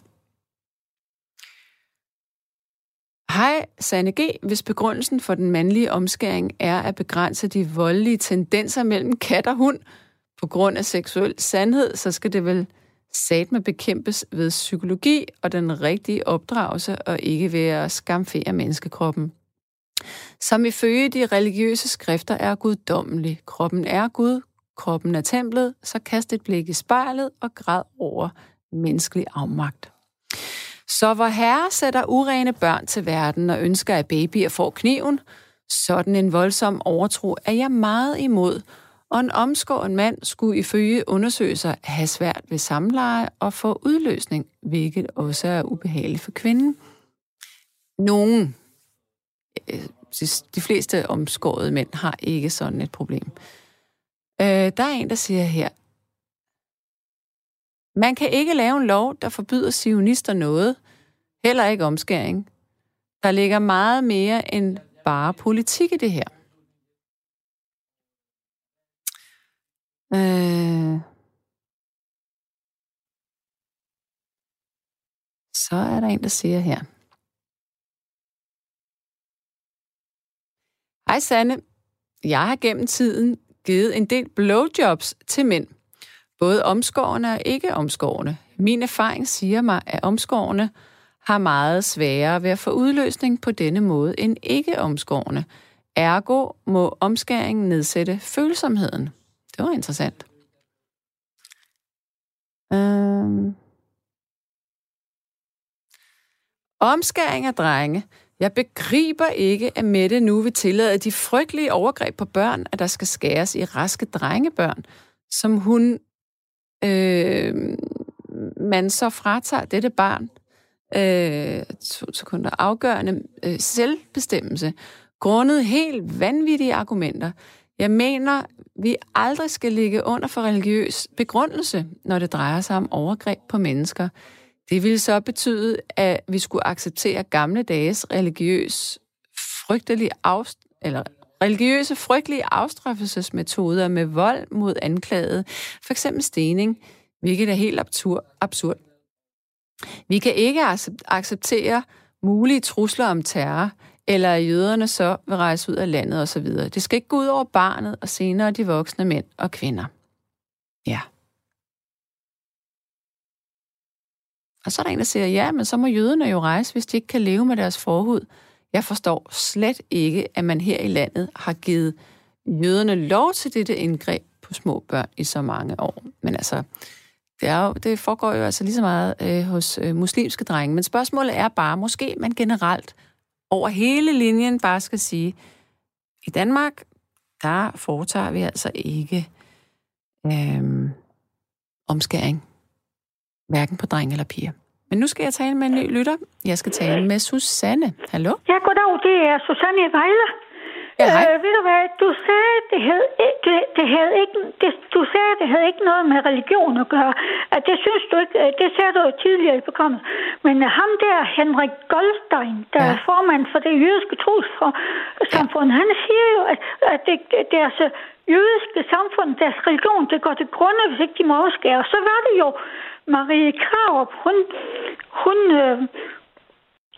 B: Hej, Sanne G. Hvis begrundelsen for den mandlige omskæring er at begrænse de voldelige tendenser mellem kat og hund på grund af seksuel sandhed, så skal det vel satme bekæmpes ved psykologi og den rigtige opdragelse, og ikke ved at skamfere menneskekroppen. Som ifølge de religiøse skrifter er guddommelig. Kroppen er Gud, kroppen er templet, så kast et blik i spejlet og græd over menneskelig afmagt. Så hvor herre sætter urene børn til verden og ønsker, at babyer får kniven, sådan en voldsom overtro er jeg meget imod, og en omskåren mand skulle ifølge undersøgelser have svært ved samleje og få udløsning, hvilket også er ubehageligt for kvinden. Nogen, øh, de- fleste omskårede mænd har ikke sådan et problem. Øh, der er en, der siger her, man kan ikke lave en lov, der forbyder sionister noget, heller ikke omskæring. Der ligger meget mere end bare politik i det her. Øh, så er der en, der siger her. Hej Sanne, jeg har gennem tiden givet en del blowjobs til mænd. Både omskårende og ikke omskårende. Min erfaring siger mig, at omskårende har meget sværere ved at få udløsning på denne måde end ikke omskårende. Ergo må omskæringen nedsætte følsomheden. Det var interessant. Øhm. Omskæring af drenge. Jeg begriber ikke, at Mette nu vil tillade de frygtelige overgreb på børn, at der skal skæres i raske drengebørn, som hun øh, man så fratager dette barn øh, to sekunder afgørende øh, selvbestemmelse, grundet helt vanvittige argumenter. Jeg mener, vi aldrig skal ligge under for religiøs begrundelse, når det drejer sig om overgreb på mennesker. Det ville så betyde, at vi skulle acceptere gamle dages religiøs frygtelig afst- eller religiøse frygtelige afstraffelsesmetoder med vold mod anklagede, for eksempel stening, hvilket er helt absurd. absurd. Vi kan ikke acceptere mulige trusler om terror, eller at jøderne så vil rejse ud af landet osv. Det skal ikke gå ud over barnet og senere de voksne mænd og kvinder. Ja. Og så er der en, der siger, ja, men så må jøderne jo rejse, hvis de ikke kan leve med deres forhud. Jeg forstår slet ikke, at man her i landet har givet jøderne lov til dette indgreb på små børn i så mange år. Men altså, det, er jo, det foregår jo altså lige så meget øh, hos øh, muslimske drenge. Men spørgsmålet er bare, måske man generelt over hele linjen bare skal sige, i Danmark, der foretager vi altså ikke øh, omskæring. Hverken på drenge eller piger. Men nu skal jeg tale med en ny lytter. Jeg skal tale med Susanne. Hallo?
E: Ja, goddag. Det er Susanne i Vejle.
B: Ja, hej.
E: Øh, ved du hvad, du sagde, det havde, det, det havde ikke, det, du sagde, det havde ikke noget med religion at gøre. At det synes du ikke, øh, det sagde du jo tidligere i programmet. Men uh, ham der, Henrik Goldstein, der ja. er formand for det jødiske trossamfund, ja. han siger jo, at, at det, deres jødiske samfund, deres religion, det går til grunde, hvis ikke de må afskære. Så var det jo Marie Krarup, hun, hun, øh,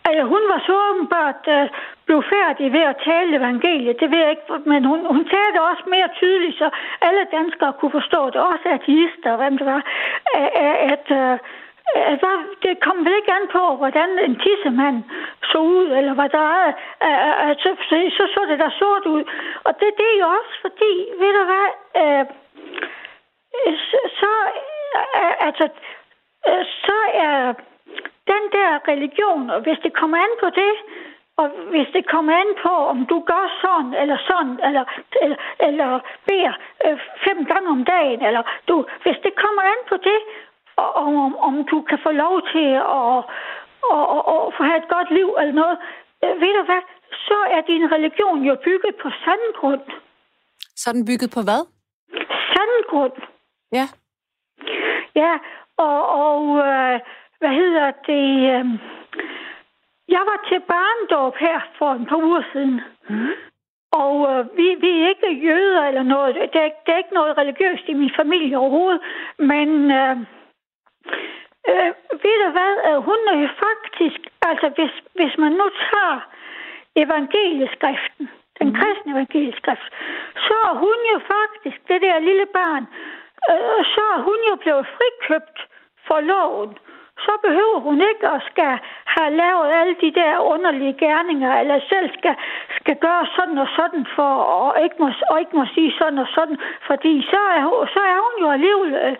E: Altså, hun var så åbenbart øh, blev færdig ved at tale evangeliet. Det ved jeg ikke, men hun, hun talte også mere tydeligt, så alle danskere kunne forstå det. Også ateister, hvem det var. At, uh, at der, det kom vel ikke an på, hvordan en tissemand så ud, eller hvad der er. Uh, så, så, så så det der sort ud. Og det, det er jo også fordi, ved du hvad, øh, så, så altså, så er... Den der religion, og hvis det kommer an på det, og hvis det kommer an på, om du gør sådan eller sådan, eller, eller, eller beder øh, fem gange om dagen, eller du, hvis det kommer an på det, og om, om du kan få lov til at og, og, og få have et godt liv eller noget, øh, ved du hvad, så er din religion jo bygget på sand grund.
B: Så er den bygget på hvad?
E: Sand grund.
B: Ja.
E: Ja, og, og øh, hvad hedder det? Øh, jeg var til barndåb her for en par uger siden. Mm. Og øh, vi, vi er ikke jøder eller noget. Det er, det er ikke noget religiøst i min familie overhovedet. Men øh, øh, ved du hvad? Øh, hun er faktisk... Altså, hvis, hvis man nu tager evangelieskriften, den mm. kristne evangelieskrift, så er hun jo faktisk, det der lille barn, øh, så er hun jo blevet frikøbt for loven. Mm så behøver hun ikke at skal have lavet alle de der underlige gerninger, eller selv skal, skal gøre sådan og sådan for, og ikke må, og ikke må sige sådan og sådan, fordi så er, så er hun jo alligevel, øh,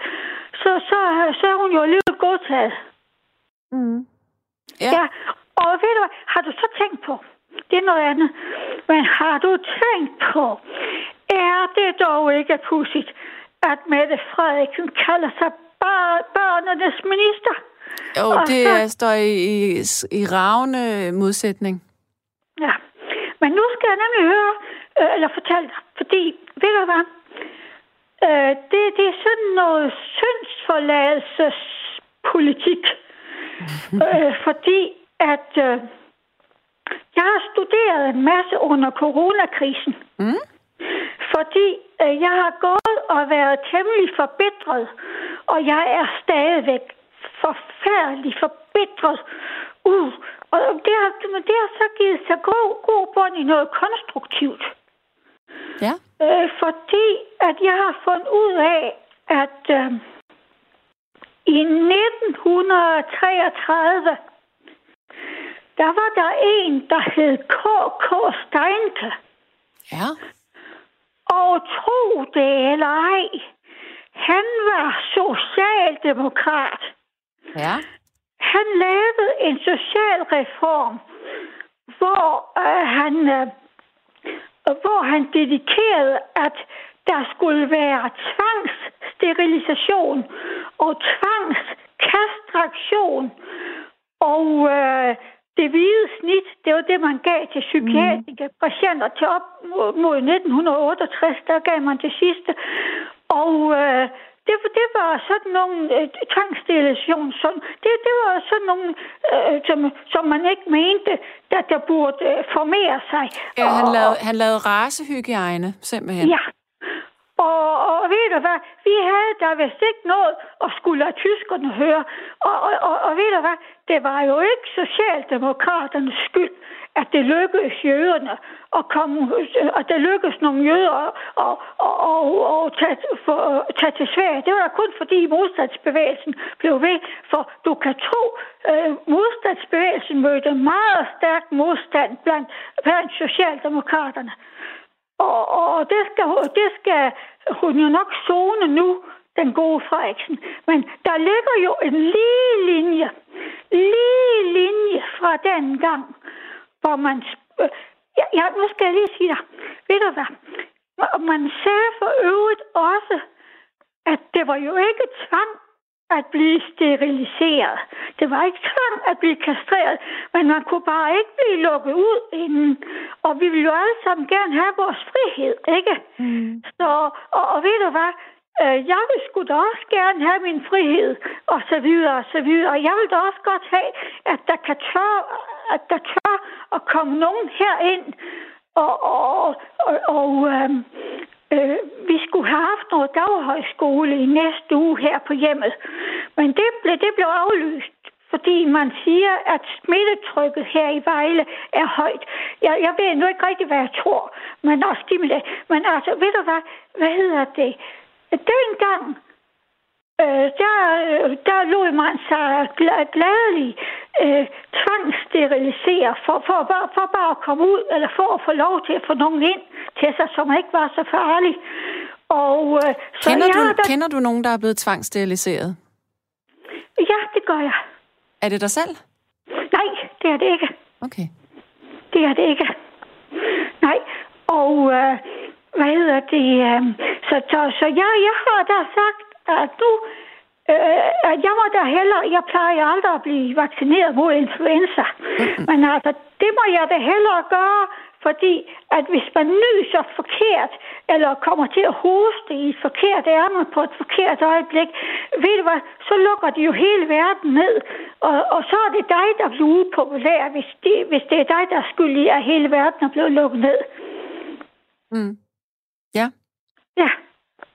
E: så, så, så er hun jo alligevel godtaget.
B: Mm.
E: Ja. ja. Og ved du hvad, har du så tænkt på, det er noget andet, men har du tænkt på, er det dog ikke pudsigt, at Mette Frederiksen kalder sig børnenes minister?
B: Jo, og det så... står i, i, i ravne modsætning.
E: Ja, men nu skal jeg nemlig høre, øh, eller fortælle dig, fordi, ved du hvad, øh, det, det er sådan noget syndsforladelsespolitik, øh, fordi at øh, jeg har studeret en masse under coronakrisen. Mm. Fordi øh, jeg har gået og været temmelig forbitret, og jeg er stadigvæk forfærdeligt forbitret ud. Og det har, det har så givet sig god, god bund i noget konstruktivt.
B: Ja.
E: Øh, fordi at jeg har fundet ud af, at øh, i 1933, der var der en, der hed K.K. Steinke.
B: Ja.
E: Og tro det eller ej, han var socialdemokrat.
B: Ja.
E: Han lavede en social reform, hvor øh, han øh, hvor han dedikerede, at der skulle være tvangssterilisation og tvangskastraktion. Og øh, det hvide snit, det var det, man gav til psykiatriske mm. patienter til op mod 1968. Der gav man det sidste. Og øh, det, det var sådan nogle øh. Sådan, det, det var sådan nogle, øh, som, som man ikke mente, at der burde øh, formere sig.
B: Ja, han, og, lavede, han lavede racehygiejne, simpelthen.
E: Ja. Og, og ved du hvad, vi havde der vist ikke noget at skulle lade tyskerne høre. Og, og, og, og ved du hvad, det var jo ikke Socialdemokraternes skyld, at det lykkedes jøderne at komme, at det lykkedes nogle jøder at, at, at, at, at tage, for, tage til Sverige. Det var kun fordi modstandsbevægelsen blev ved, for du kan tro, øh, modstandsbevægelsen mødte meget stærk modstand blandt, blandt socialdemokraterne. Og, og det, skal, det skal hun jo nok zone nu, den gode Frederiksen. Men der ligger jo en lige linje, lige linje fra den gang, hvor man... Øh, ja, ja, nu skal jeg lige sige dig. Ved du hvad? Man sagde for øvrigt også, at det var jo ikke tvang at blive steriliseret. Det var ikke tvang at blive kastreret, men man kunne bare ikke blive lukket ud inden. og vi vil jo alle sammen gerne have vores frihed, ikke? Mm. Så, og, og ved du hvad, øh, jeg vil sgu da også gerne have min frihed, og så videre, og så videre. Og jeg vil da også godt have, at der kan tør, at der tør at komme nogen herind, og, og, og, og øhm, øh, vi skulle have haft noget daghøjskole i næste uge her på hjemmet. Men det blev, det blev aflyst fordi man siger, at smittetrykket her i Vejle er højt. Jeg, jeg ved nu ikke rigtig, hvad jeg tror, men også de. Men altså, ved du hvad, hvad hedder det? Dengang, øh, der, der lå man sig gladeligt øh, tvangsterilisere for, for, for, for bare at komme ud, eller for at få lov til at få nogen ind til sig, som ikke var så farlig. Og, øh,
B: så kender, jeg, du, der... kender du nogen, der er blevet tvangsteriliseret?
E: Ja, det gør jeg.
B: Er det dig selv?
E: Nej, det er det ikke.
B: Okay.
E: Det er det ikke. Nej, og øh, hvad hedder det? Øh, så, så, så jeg, jeg har da sagt, at du, øh, at jeg må da hellere, jeg plejer aldrig at blive vaccineret mod influenza. Men altså, det må jeg da hellere gøre, fordi at hvis man nyser forkert, eller kommer til at hoste i et forkert ærme på et forkert øjeblik, ved du hvad, så lukker de jo hele verden ned. Og, og så er det dig, der bliver upopulær, hvis det, hvis det er dig, der er skyld i, at hele verden er blevet lukket ned.
B: Mm. Ja.
E: Ja.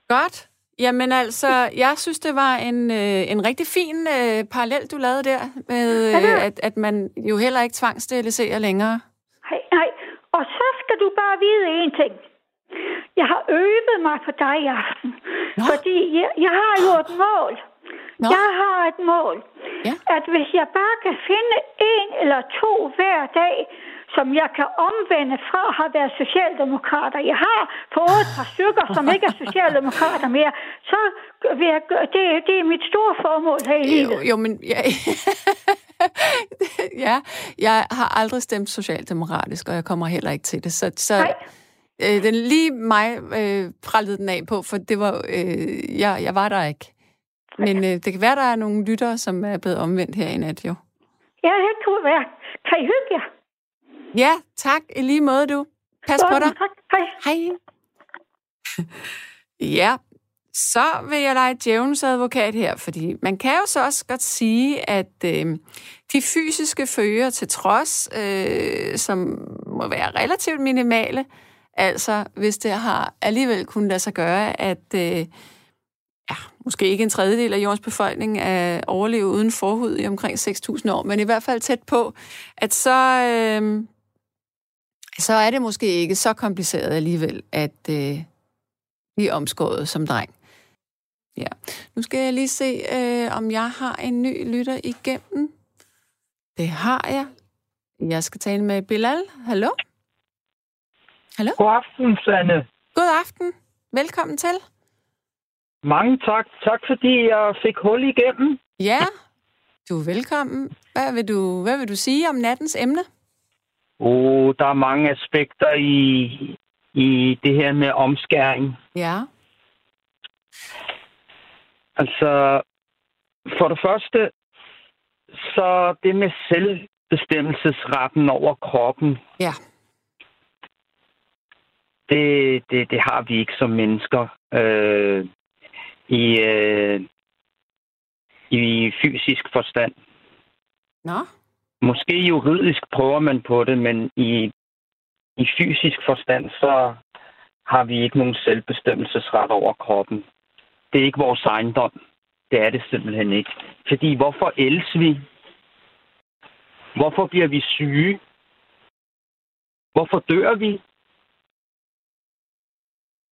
B: Godt. Jamen altså, jeg synes, det var en, øh, en rigtig fin øh, parallel, du lavede der, med øh, at, at man jo heller ikke tvangssteriliserer længere.
E: Nej, nej. Og så skal du bare vide en ting. Jeg har øvet mig på dig i aften. Nå. Fordi jeg, jeg har jo et mål. Nå. Jeg har et mål. Ja. At hvis jeg bare kan finde en eller to hver dag, som jeg kan omvende fra at have været socialdemokrater. Jeg har fået et par stykker, som ikke er socialdemokrater mere. Så vil jeg gøre, det, det er mit store formål her i livet.
B: Jo, jo men... Ja. ja, jeg har aldrig stemt socialdemokratisk, og jeg kommer heller ikke til det. Så, så Nej. øh, den lige mig øh, prallede den af på, for det var, øh, jeg, jeg var der ikke. Men øh, det kan være, der er nogle lyttere, som er blevet omvendt her i nat, jo.
E: Ja, det kunne være. Kan I hygge jer?
B: Ja, tak. I lige måde, du. Pas
E: Godt,
B: på dig.
E: Tak. Hej.
B: Hej. ja, så vil jeg lege djævelens advokat her, fordi man kan jo så også godt sige, at øh, de fysiske følger til trods, øh, som må være relativt minimale, altså hvis det har alligevel kunnet lade sig gøre, at øh, ja, måske ikke en tredjedel af jordens befolkning er overlevet uden forhud i omkring 6.000 år, men i hvert fald tæt på, at så, øh, så er det måske ikke så kompliceret alligevel, at øh, blive omskåret som dreng. Ja. Nu skal jeg lige se, øh, om jeg har en ny lytter igennem. Det har jeg. Jeg skal tale med Bilal. Hallo? Hallo?
F: God aften, Sanne.
B: God aften. Velkommen til.
F: Mange tak. Tak, fordi jeg fik hul igennem.
B: Ja, du er velkommen. Hvad vil du, hvad vil du sige om nattens emne?
F: Oh, der er mange aspekter i, i det her med omskæring.
B: Ja.
F: Altså, for det første, så det med selvbestemmelsesretten over kroppen.
B: Ja.
F: Det, det, det har vi ikke som mennesker. Øh, i, øh, i fysisk forstand.
B: Nå.
F: Måske juridisk prøver man på det, men i, i fysisk forstand, så har vi ikke nogen selvbestemmelsesret over kroppen. Det er ikke vores ejendom. Det er det simpelthen ikke. Fordi hvorfor elsker vi? Hvorfor bliver vi syge? Hvorfor dør vi?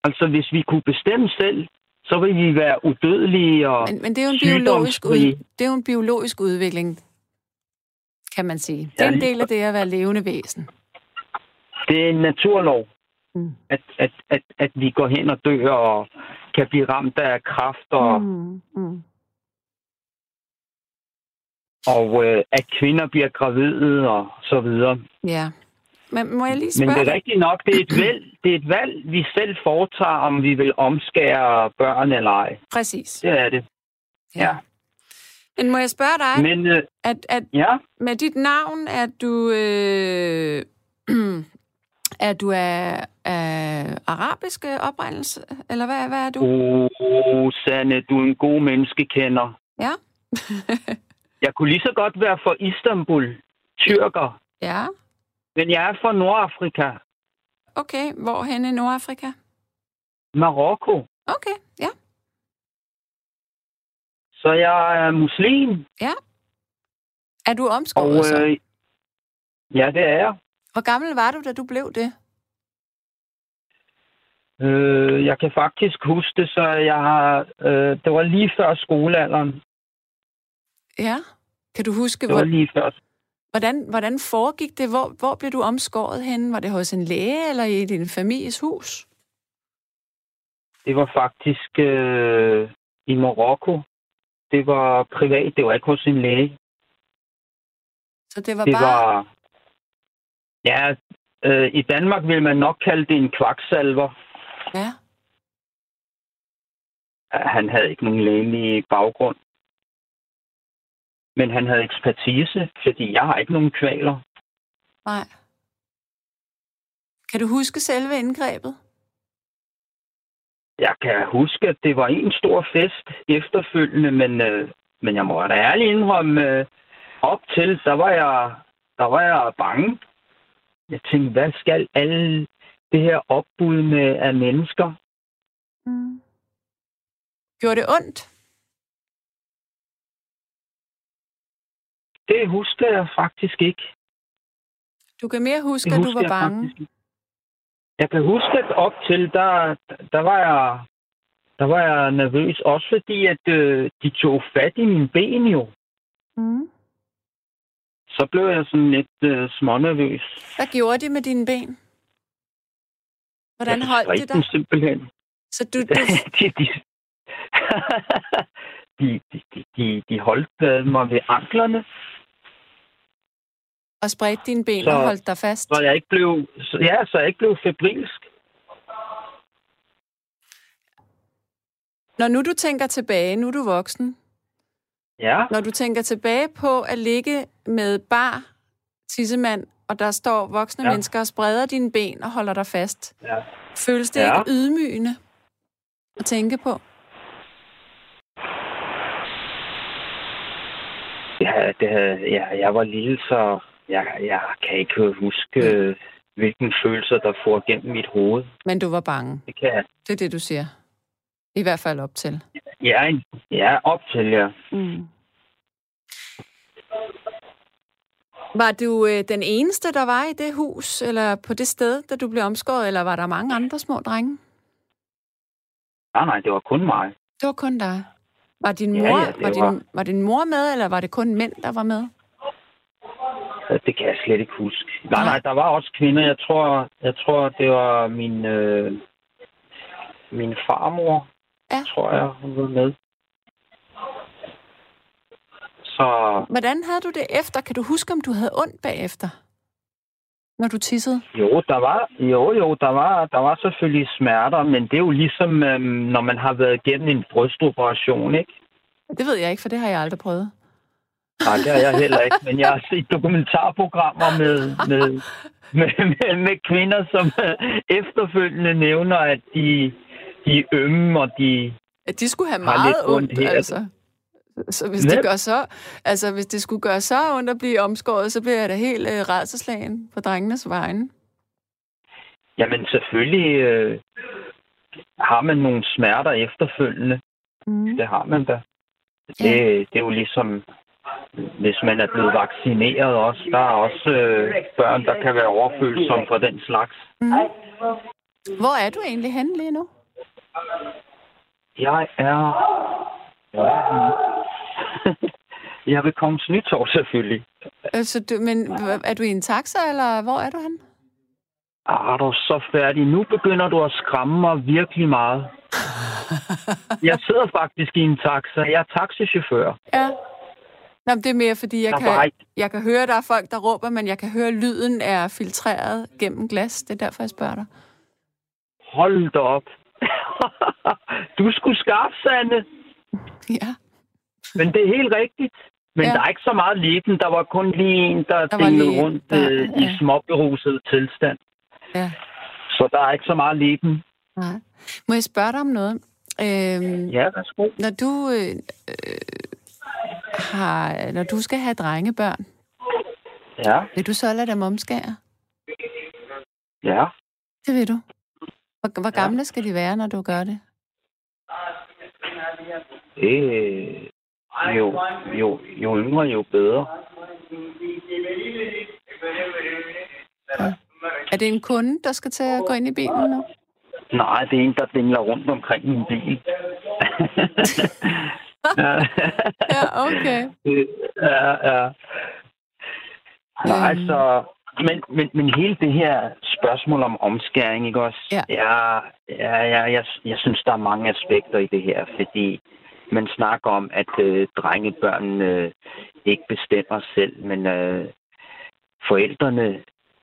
F: Altså, hvis vi kunne bestemme selv, så vil vi være udødelige og
B: Men, men det, er jo en biologisk ud, det er jo en biologisk udvikling, kan man sige. Det er en del af det at være levende væsen.
F: Det er en naturlov, mm. at, at, at, at vi går hen og dør og kan blive ramt af kraft og... Mm. Mm. Og øh, at kvinder bliver gravide og så videre.
B: Ja. Men må jeg lige spørge
F: Men det er rigtigt nok, det er, et valg, det er et valg, vi selv foretager, om vi vil omskære børn eller ej.
B: Præcis.
F: Det er det. Ja. ja.
B: Men må jeg spørge dig,
F: Men, øh,
B: at, at
F: ja?
B: med dit navn, at du... Øh, Er du af, af arabisk oprindelse, eller hvad, hvad er du?
F: Åh, oh, Sanne, du er en god menneskekender.
B: Ja.
F: Jeg kunne lige så godt være fra Istanbul, tyrker,
B: ja.
F: men jeg er fra Nordafrika,
B: Okay, hvor hen i Nordafrika?
F: Marokko.
B: Okay, ja.
F: Så jeg er muslim,
B: Er du
F: og
B: omskåret så?
F: øh, ja, det er jeg.
B: Hvor gammel var du, da du blev det?
F: Øh, jeg kan faktisk huske det, så jeg har, øh, det var lige før skolealderen.
B: Ja. Kan du huske,
F: Det var
B: hvor,
F: lige før.
B: hvordan, hvordan foregik det? Hvor, hvor blev du omskåret hen? Var det hos en læge eller i din families hus?
F: Det var faktisk øh, i Marokko. Det var privat, det var ikke hos en læge.
B: Så det var
F: Det
B: bare...
F: var... Ja, øh, i Danmark vil man nok kalde det en kvaksalver.
B: Ja.
F: Han havde ikke nogen lægelig baggrund. Men han havde ekspertise, fordi jeg har ikke nogen kvaler.
B: Nej. Kan du huske selve indgrebet?
F: Jeg kan huske, at det var en stor fest efterfølgende, men, øh, men jeg må da ærligt indrømme, øh, op til, der var jeg, der var jeg bange. Jeg tænkte, hvad skal alle det her opbud med af mennesker?
B: Mm. Gjorde det ondt?
F: Det husker jeg faktisk ikke.
B: Du kan mere huske, at du var bange.
F: Jeg kan huske, at op til, der, der var jeg der var jeg nervøs, også fordi, at øh, de tog fat i mine ben jo.
B: Mm.
F: Så blev jeg sådan lidt øh, smånervøs.
B: Hvad gjorde de med dine ben? Hvordan
F: Jeg
B: holdt de dig?
F: dem simpelthen.
B: Så du, du,
F: de, de, de, de, de, de, de holdt øh, mig ved anklerne,
B: og spredte dine ben
F: Så-
B: og holdt dig fast?
F: så jeg ikke blev, så, ja, så jeg ikke blev febrilsk.
B: Når nu du tænker tilbage, nu er du voksen,
F: Ja,
B: når du tænker tilbage på at ligge med bar tissemand, og der står voksne ja. Mennesker og spreder dine ben og holder dig fast,
F: ja.
B: føles det
F: Ja.
B: ikke ydmygende at tænke på?
F: Ja, det, ja, jeg var lille, så jeg, jeg kan ikke huske, øh, hvilken følelser, der får gennem mit hoved.
B: Men du var bange.
F: Det kan jeg.
B: Det er det, du siger. I hvert fald op til.
F: Ja, ja op til, ja.
B: Mm. Var du øh, den eneste, der var i det hus, eller på det sted, da du blev omskåret, eller var der mange andre små drenge?
F: Nej, nej, det var kun mig.
B: Det var kun dig. Var din
F: Ja,
B: mor,
F: ja, det
B: var, din,
F: var-
B: var din mor med, eller var det kun mænd, der var med?
F: Det kan jeg slet ikke huske. Nej, nej, der var også kvinder. Jeg tror, jeg tror det var min, øh, min farmor,
B: Ja.
F: tror jeg, hun var med. Så
B: Hvordan havde du det efter? Kan du huske, om du havde ondt bagefter? Når du tissede?
F: jo, der var, jo, jo, der var, der var selvfølgelig smerter, men det er jo ligesom, øh, når man har været igennem en brystoperation, ikke?
B: Det ved jeg ikke, for det har jeg aldrig prøvet.
F: Nej, det har jeg heller ikke, men jeg har set dokumentarprogrammer med, med, med, med, med kvinder, som efterfølgende nævner, at de, de er ømme, og de...
B: At de skulle have
F: Har
B: meget
F: lidt ondt
B: ondt,
F: her.
B: altså. Så hvis det gør så, altså hvis det skulle gøre så ondt at blive omskåret, så bliver jeg da helt øh, redselslagen på drengenes vegne.
F: Jamen selvfølgelig øh, har man nogle smerter efterfølgende.
B: Mm.
F: Det har man da.
B: Ja.
F: Det, det er jo ligesom, hvis man er blevet vaccineret også. Der er også øh, børn, der kan være overfølsomme for den slags.
B: Mm. Hvor er du egentlig henne lige nu?
F: Jeg er... Jeg vil komme Nytorv selvfølgelig.
B: Altså, du, men er du i en taxa, eller hvor er du henne?
F: Ah, er du så færdig? Nu begynder du at skræmme mig virkelig meget. Jeg sidder faktisk i en taxa. Jeg er taxichauffør.
B: Ja. Nå, det er mere, fordi jeg kan, jeg kan høre, der er folk, der råber, men jeg kan høre, at lyden er filtreret gennem glas. Det er derfor, jeg spørger dig.
F: Hold da op. du skulle skarp, Sande.
B: Ja.
F: Men det er helt rigtigt. Men
B: Ja.
F: der er ikke så meget leben. Der var kun lige en, der,
B: Der
F: dinglede rundt
B: der-
F: øh,
B: ja.
F: i småberuset tilstand.
B: Ja.
F: Så der er ikke så meget leben.
B: Nej. Må jeg spørge dig om noget? Øhm,
F: Ja, værsgo.
B: når du øh, øh, har, når du skal have drengebørn,
F: Ja,
B: vil du så lade dem omskære?
F: ja.
B: Det vil du. Hvor, hvor gamle skal de være, når du gør det?
F: Det, jo, jo, jo yngre, jo bedre.
B: Er det en kunde, der skal til at gå ind i bilen nu?
F: Nej, det er en, der dingler rundt omkring min bil. ja,
B: Ja, okay.
F: ja, ja. Nej,
B: Øhm.
F: så... Men, men, men hele det her spørgsmål om omskæring, ikke også?
B: Ja.
F: Ja, ja, ja jeg, jeg synes, der er mange aspekter i det her, fordi man snakker om, at øh, drengebørn øh, ikke bestemmer selv, men øh, forældrene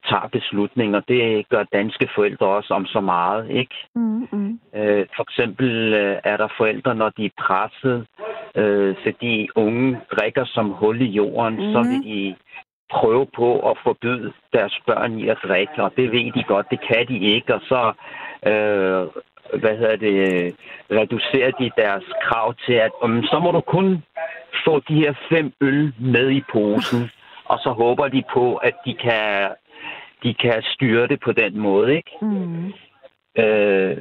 F: tager beslutninger. Det gør danske forældre også om så meget, ikke?
B: Mm, mm.
F: Øh, for eksempel øh, er der forældre, når de er presset, øh, fordi unge drikker som hul i jorden, mm-hmm. så vil de prøve på at forbyde deres børn i at drikke, og det ved de godt, det kan de ikke, og så øh, hvad hedder det, reducerer de deres krav til, at um, så må du kun få de her fem øl med i posen, og så håber de på, at de kan, de kan styre det på den måde, ikke?
B: Mm.
F: Øh,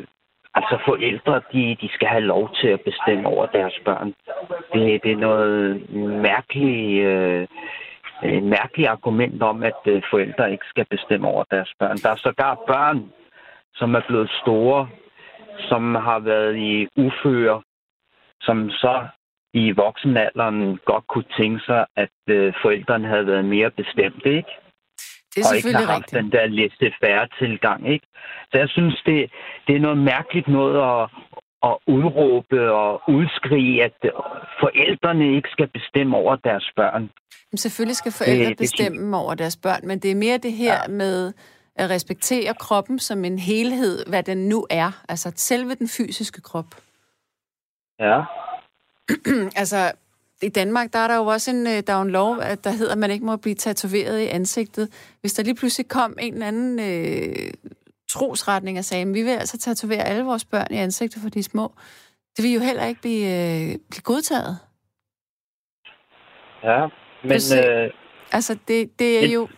F: altså forældre, de, de skal have lov til at bestemme over deres børn. Det, det er noget mærkeligt, øh, en mærkelig argument om, at øh, forældre ikke skal bestemme over deres børn. Der er sågar børn, som er blevet store, som har været i uføre, som så i voksenalderen godt kunne tænke sig, at øh, forældrene havde været mere bestemte, ikke?
B: Det er
F: og ikke har
B: selvfølgelig
F: haft
B: rigtigt.
F: den der laissez-faire tilgang. Ikke? Så jeg synes, det, det er noget mærkeligt noget at, at udråbe og udskrige, at forældrene ikke skal bestemme over deres børn.
B: Men selvfølgelig skal forældre
F: Det- det
B: bestemme over deres børn, men det er mere det her ja. med at respektere kroppen som en helhed, hvad den nu er. Altså selve den fysiske krop.
F: Ja,
B: altså, i Danmark, der er der jo også en, øh, der er en lov, at der hedder, at man ikke må blive tatoveret i ansigtet. Hvis der lige pludselig kom en eller anden øh, trosretning og sagde, at vi vil altså tatovere alle vores børn i ansigtet for de små, det vil jo heller ikke blive, øh, blive godtaget.
F: ja. Men, øh,
B: Altså, det, det er jo...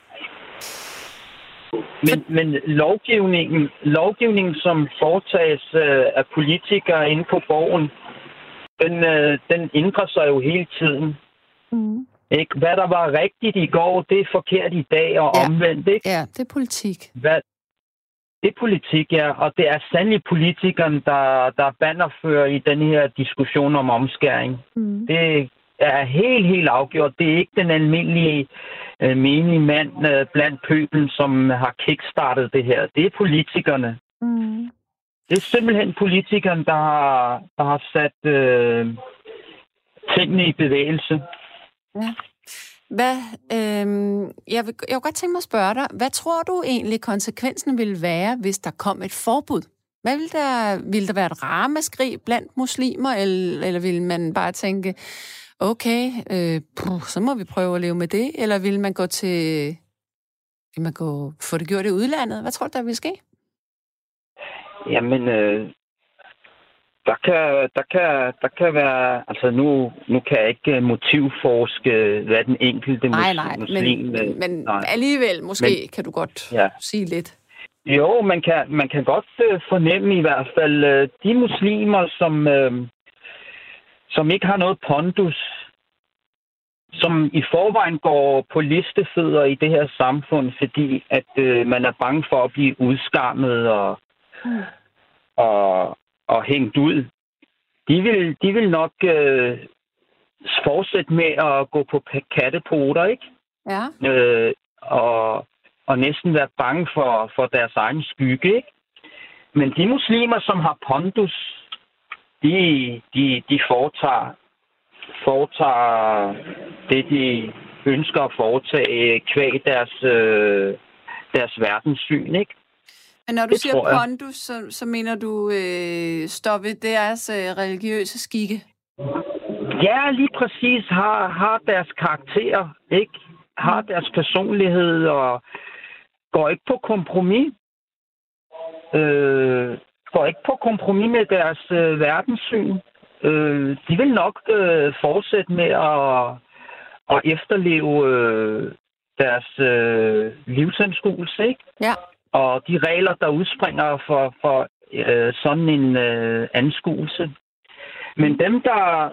F: men, men lovgivningen, lovgivningen, som foretages øh, af politikere inde på borgen, den, øh, den ændrer sig jo hele tiden.
B: Mm.
F: Ikke? Hvad der var rigtigt i går, det er forkert i dag og
B: Ja.
F: omvendt. Ikke?
B: Ja, det er politik.
F: Hvad, det er politik, ja. Og det er sandelig politikeren, der, der er bannerfører i den her diskussion om omskæring.
B: Mm.
F: Det er helt, helt afgjort. Det er ikke den almindelige øh, menige mand øh, blandt pøbelen, som har kickstartet det her. Det er politikerne.
B: Mm.
F: Det er simpelthen politikeren, der har, der har sat øh, tingene i bevægelse.
B: Hvad, øh, jeg, vil, jeg vil godt tænke mig at spørge dig, hvad tror du egentlig konsekvensen ville være, hvis der kom et forbud? Hvad ville der, ville der være et ramaskrig blandt muslimer, eller, eller ville man bare tænke, okay, øh, puh, så må vi prøve at leve med det, eller ville man gå til, ville man gå, få det gjort i udlandet? Hvad tror du, der ville ske?
F: Jamen, øh, der, kan, der, kan, der kan være... Altså, nu, nu kan jeg ikke øh, motivforske, hvad den enkelte
B: Nej, nej,
F: muslim...
B: men,
F: øh,
B: men
F: nej.
B: alligevel måske men, kan du godt
F: Ja.
B: sige lidt.
F: Jo, man kan, man kan godt øh, fornemme i hvert fald øh, de muslimer, som, øh, som ikke har noget pondus, som i forvejen går på listefødder i det her samfund, fordi at øh, man er bange for at blive udskammet og. Og, og hængt ud. De vil, de vil nok øh, fortsætte med at gå på kattepoter, ikke?
B: Ja.
F: øh, og, og næsten være bange for, for deres egen skygge. Ikke? Men de muslimer, som har pondus, de, de, de foretager, foretager det, de ønsker at foretage kvæg deres, øh, deres verdenssyn. Ikke?
B: Men når du
F: Det
B: siger pondus, så, så mener du øh, stoppe deres øh, religiøse skikke?
F: Ja, lige præcis har, har deres karakter, ikke? Har deres personlighed og går ikke på kompromis. øh, går ikke på kompromis med deres øh, verdenssyn. Øh, de vil nok øh, fortsætte med at, at efterleve øh, deres øh, livsanskuelse, ikke?
B: Ja.
F: Og de regler, der udspringer for, for øh, sådan en øh, anskuelse. Men dem, der,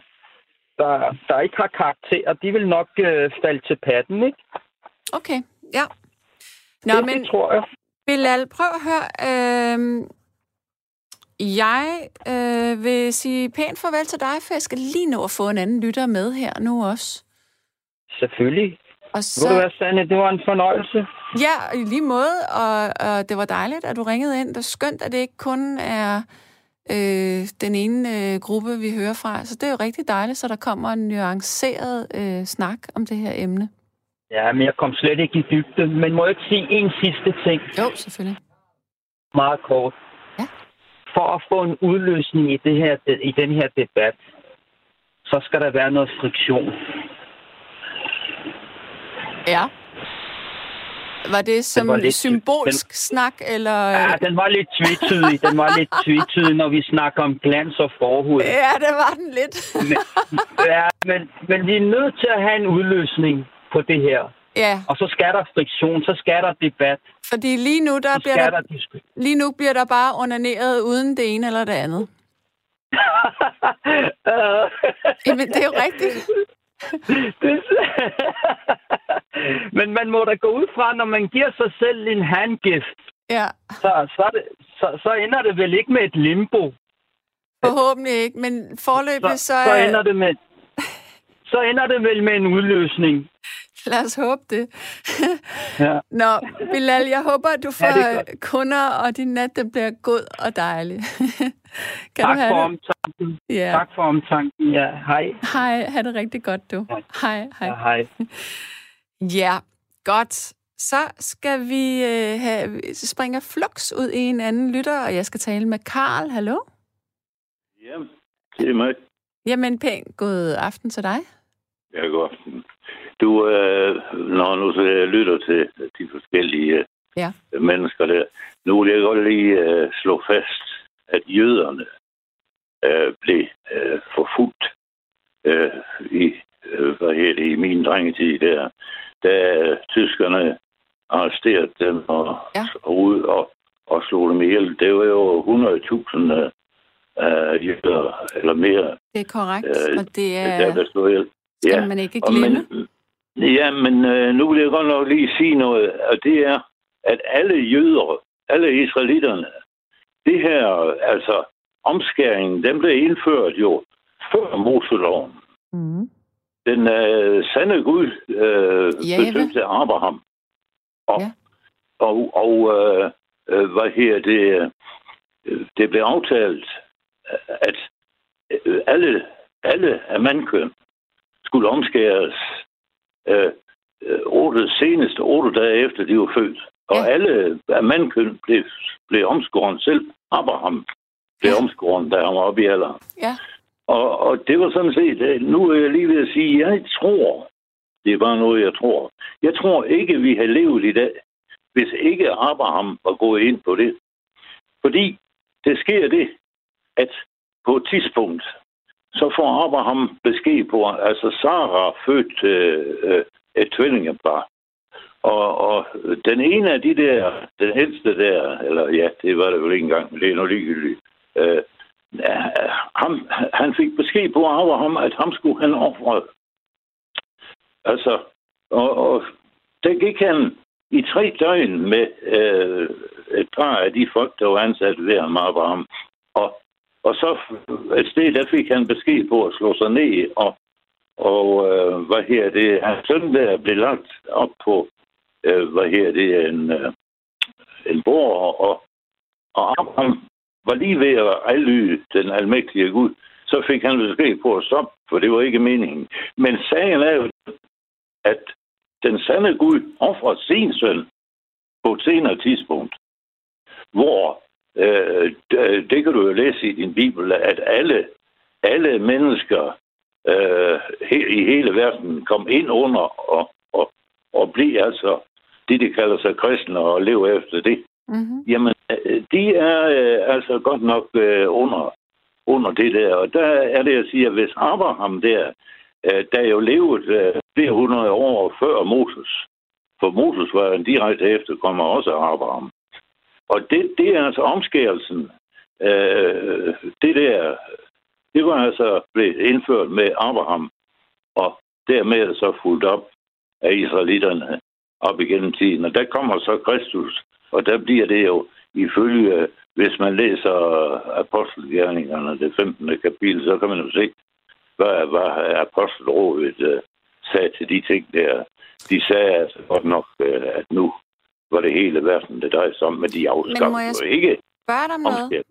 F: der, der ikke har karakter, de vil nok øh, falde til patten, ikke?
B: Okay, ja. Nå,
F: det,
B: men
F: det tror jeg.
B: Bilal, prøv at høre. Øh, jeg øh, vil sige pænt farvel til dig, for jeg skal lige nå at få en anden lytter med her nu også.
F: Selvfølgelig.
B: Og
F: Så... Ved du hvad, Sanne, det var en fornøjelse.
B: Ja, i lige måde, og, og det var dejligt, at du ringede ind. Det er skønt, at det ikke kun er øh, den ene øh, gruppe, vi hører fra. Så det er jo rigtig dejligt, så der kommer en nuanceret øh, snak om det her emne.
F: Ja, men jeg kom slet ikke i dybden. Men må jeg ikke sige en sidste ting?
B: Jo, selvfølgelig.
F: Meget kort.
B: Ja.
F: For at få en udløsning i, det her, i den her debat, så skal der være noget friktion.
B: Ja. Var det som
F: var lidt-
B: symbolsk
F: den-
B: snak, eller...
F: Ja, den var lidt tvetydig. Den var lidt tvetydig, når vi snakker om glans og forhud.
B: Ja, det var den lidt.
F: Ja, men, men vi er nødt til at have en udløsning på det her.
B: ja,
F: Og så skal der friktion, så skal der debat,
B: fordi lige nu, der
F: så
B: bliver der,
F: der
B: lige nu bliver der bare onaneret uden det ene eller det andet. Jamen, det er jo rigtigt.
F: Men man må da gå ud fra, når man giver sig selv en handgift,
B: Ja,
F: så, så, det, så, så ender det vel ikke med et limbo.
B: forhåbentlig ikke, men forløbig
F: Så,
B: så,
F: så
B: er...
F: ender det med så ender det vel med en udløsning.
B: Lad os håbe det.
F: Ja.
B: Nå, Bilal, jeg håber, at du
F: Ja,
B: får
F: godt.
B: kunder, og din nat den bliver god og dejlig. kan
F: Tak
B: du have
F: for
B: det?
F: omtanken.
B: Ja.
F: Tak for omtanken. Ja, hej.
B: Hej, ha' det rigtig godt, du.
F: Hej.
B: Hej, hej.
F: Ja, hej.
B: Ja, godt. Så skal vi øh, have, springer flux ud i en anden lytter, og jeg skal tale med Karl. Hallo?
G: Ja, det er mig.
B: Jamen, pænt god aften til dig.
G: Ja, godt. Du, øh, når nu så jeg lytter til de forskellige øh,
B: Ja.
G: mennesker der, nu vil jeg godt lige øh, slå fast, at jøderne øh, blev øh, forfulgt øh, i, øh, hvad hedder det, i min drengetid der, da øh, tyskerne arresterede dem og,
B: Ja.
G: og ud og, og slog dem ihjel. Det var jo 100.000 øh, øh, jøder eller mere,
B: Det er korrekt,
G: Øh,
B: og det
G: der
B: er,
G: blev slået ihjel.
B: Skal man ikke glemme.
G: Men, ja, men øh, nu vil jeg godt nok lige sige noget, og det er, at alle jøder, alle israelitterne, det her, altså omskæringen, den blev indført jo før Moseloven.
B: Mm.
G: Den øh, sande Gud øh,
B: Jahve.
G: besøgte Abraham. Og,
B: Ja.
G: og, og øh, øh, hvad her det, øh, det blev aftalt, at øh, alle, alle af mandkøn skulle omskæres øh, øh, otte, senest otte dage efter de var født. Og
B: Ja.
G: alle af mandkøn blev, blev omskåret selv. Abraham blev
B: Ja.
G: omskåret, da han var oppe i alderen.
B: Ja,
G: Og, og det var sådan set, øh, nu er jeg lige ved at sige, jeg tror, det er bare noget, jeg tror. Jeg tror ikke, vi har levet i dag, hvis ikke Abraham var gået ind på det. Fordi det sker det, at på et tidspunkt, så får Abraham besked på, altså Sarah født øh, øh et tvillingepar. Og, og den ene af de der, den ældste der, eller ja, det var det vel ikke engang, men det er nu ligegyldigt. Øh, ham, han fik besked på Abraham, at ham skulle han ofre. Altså, og, og der gik han i tre døgn med øh, et par af de folk, der var ansat ved ham, Abraham. Og, og så et sted, der fik han besked på at slå sig ned, og, og øh, hvad her det, hans søn der blev lagt op på, øh, hvad her det, en, øh, en bord, og, og Abraham var lige ved at aflyde den almægtige Gud, så fik han besked på at stoppe, for det var ikke meningen. Men sagen er jo, at den sande Gud offrer sin søn på et senere tidspunkt, hvor øh, det, kan du jo læse i din bibel, at alle, alle mennesker øh, he, i hele verden kom ind under og, og, og blev altså det, de kalder sig kristne og lever efter det.
B: mm-hmm.
G: Jamen, øh, de er øh, altså godt nok øh, under, under det der. Og der er det, jeg siger, at hvis Abraham der, øh, der jo levet øh, flere hundrede år før Moses, for Moses var en direkte efterkommer også af Abraham. Og det, det er altså omskærelsen. Øh, det der, det var altså blevet indført med Abraham, og dermed så fuldt op af israelitterne op igennem tiden. Og der kommer så Kristus, og der bliver det jo ifølge, hvis man læser apostelgerningerne, det 15. kapitel, så kan man jo se, hvad, hvad Apostelrådet uh, øh, sagde til de ting der. De sagde altså godt nok, uh, at nu var det hele verden, det drejer sig om, men de afskaffede jo ikke
B: spørge dig om noget?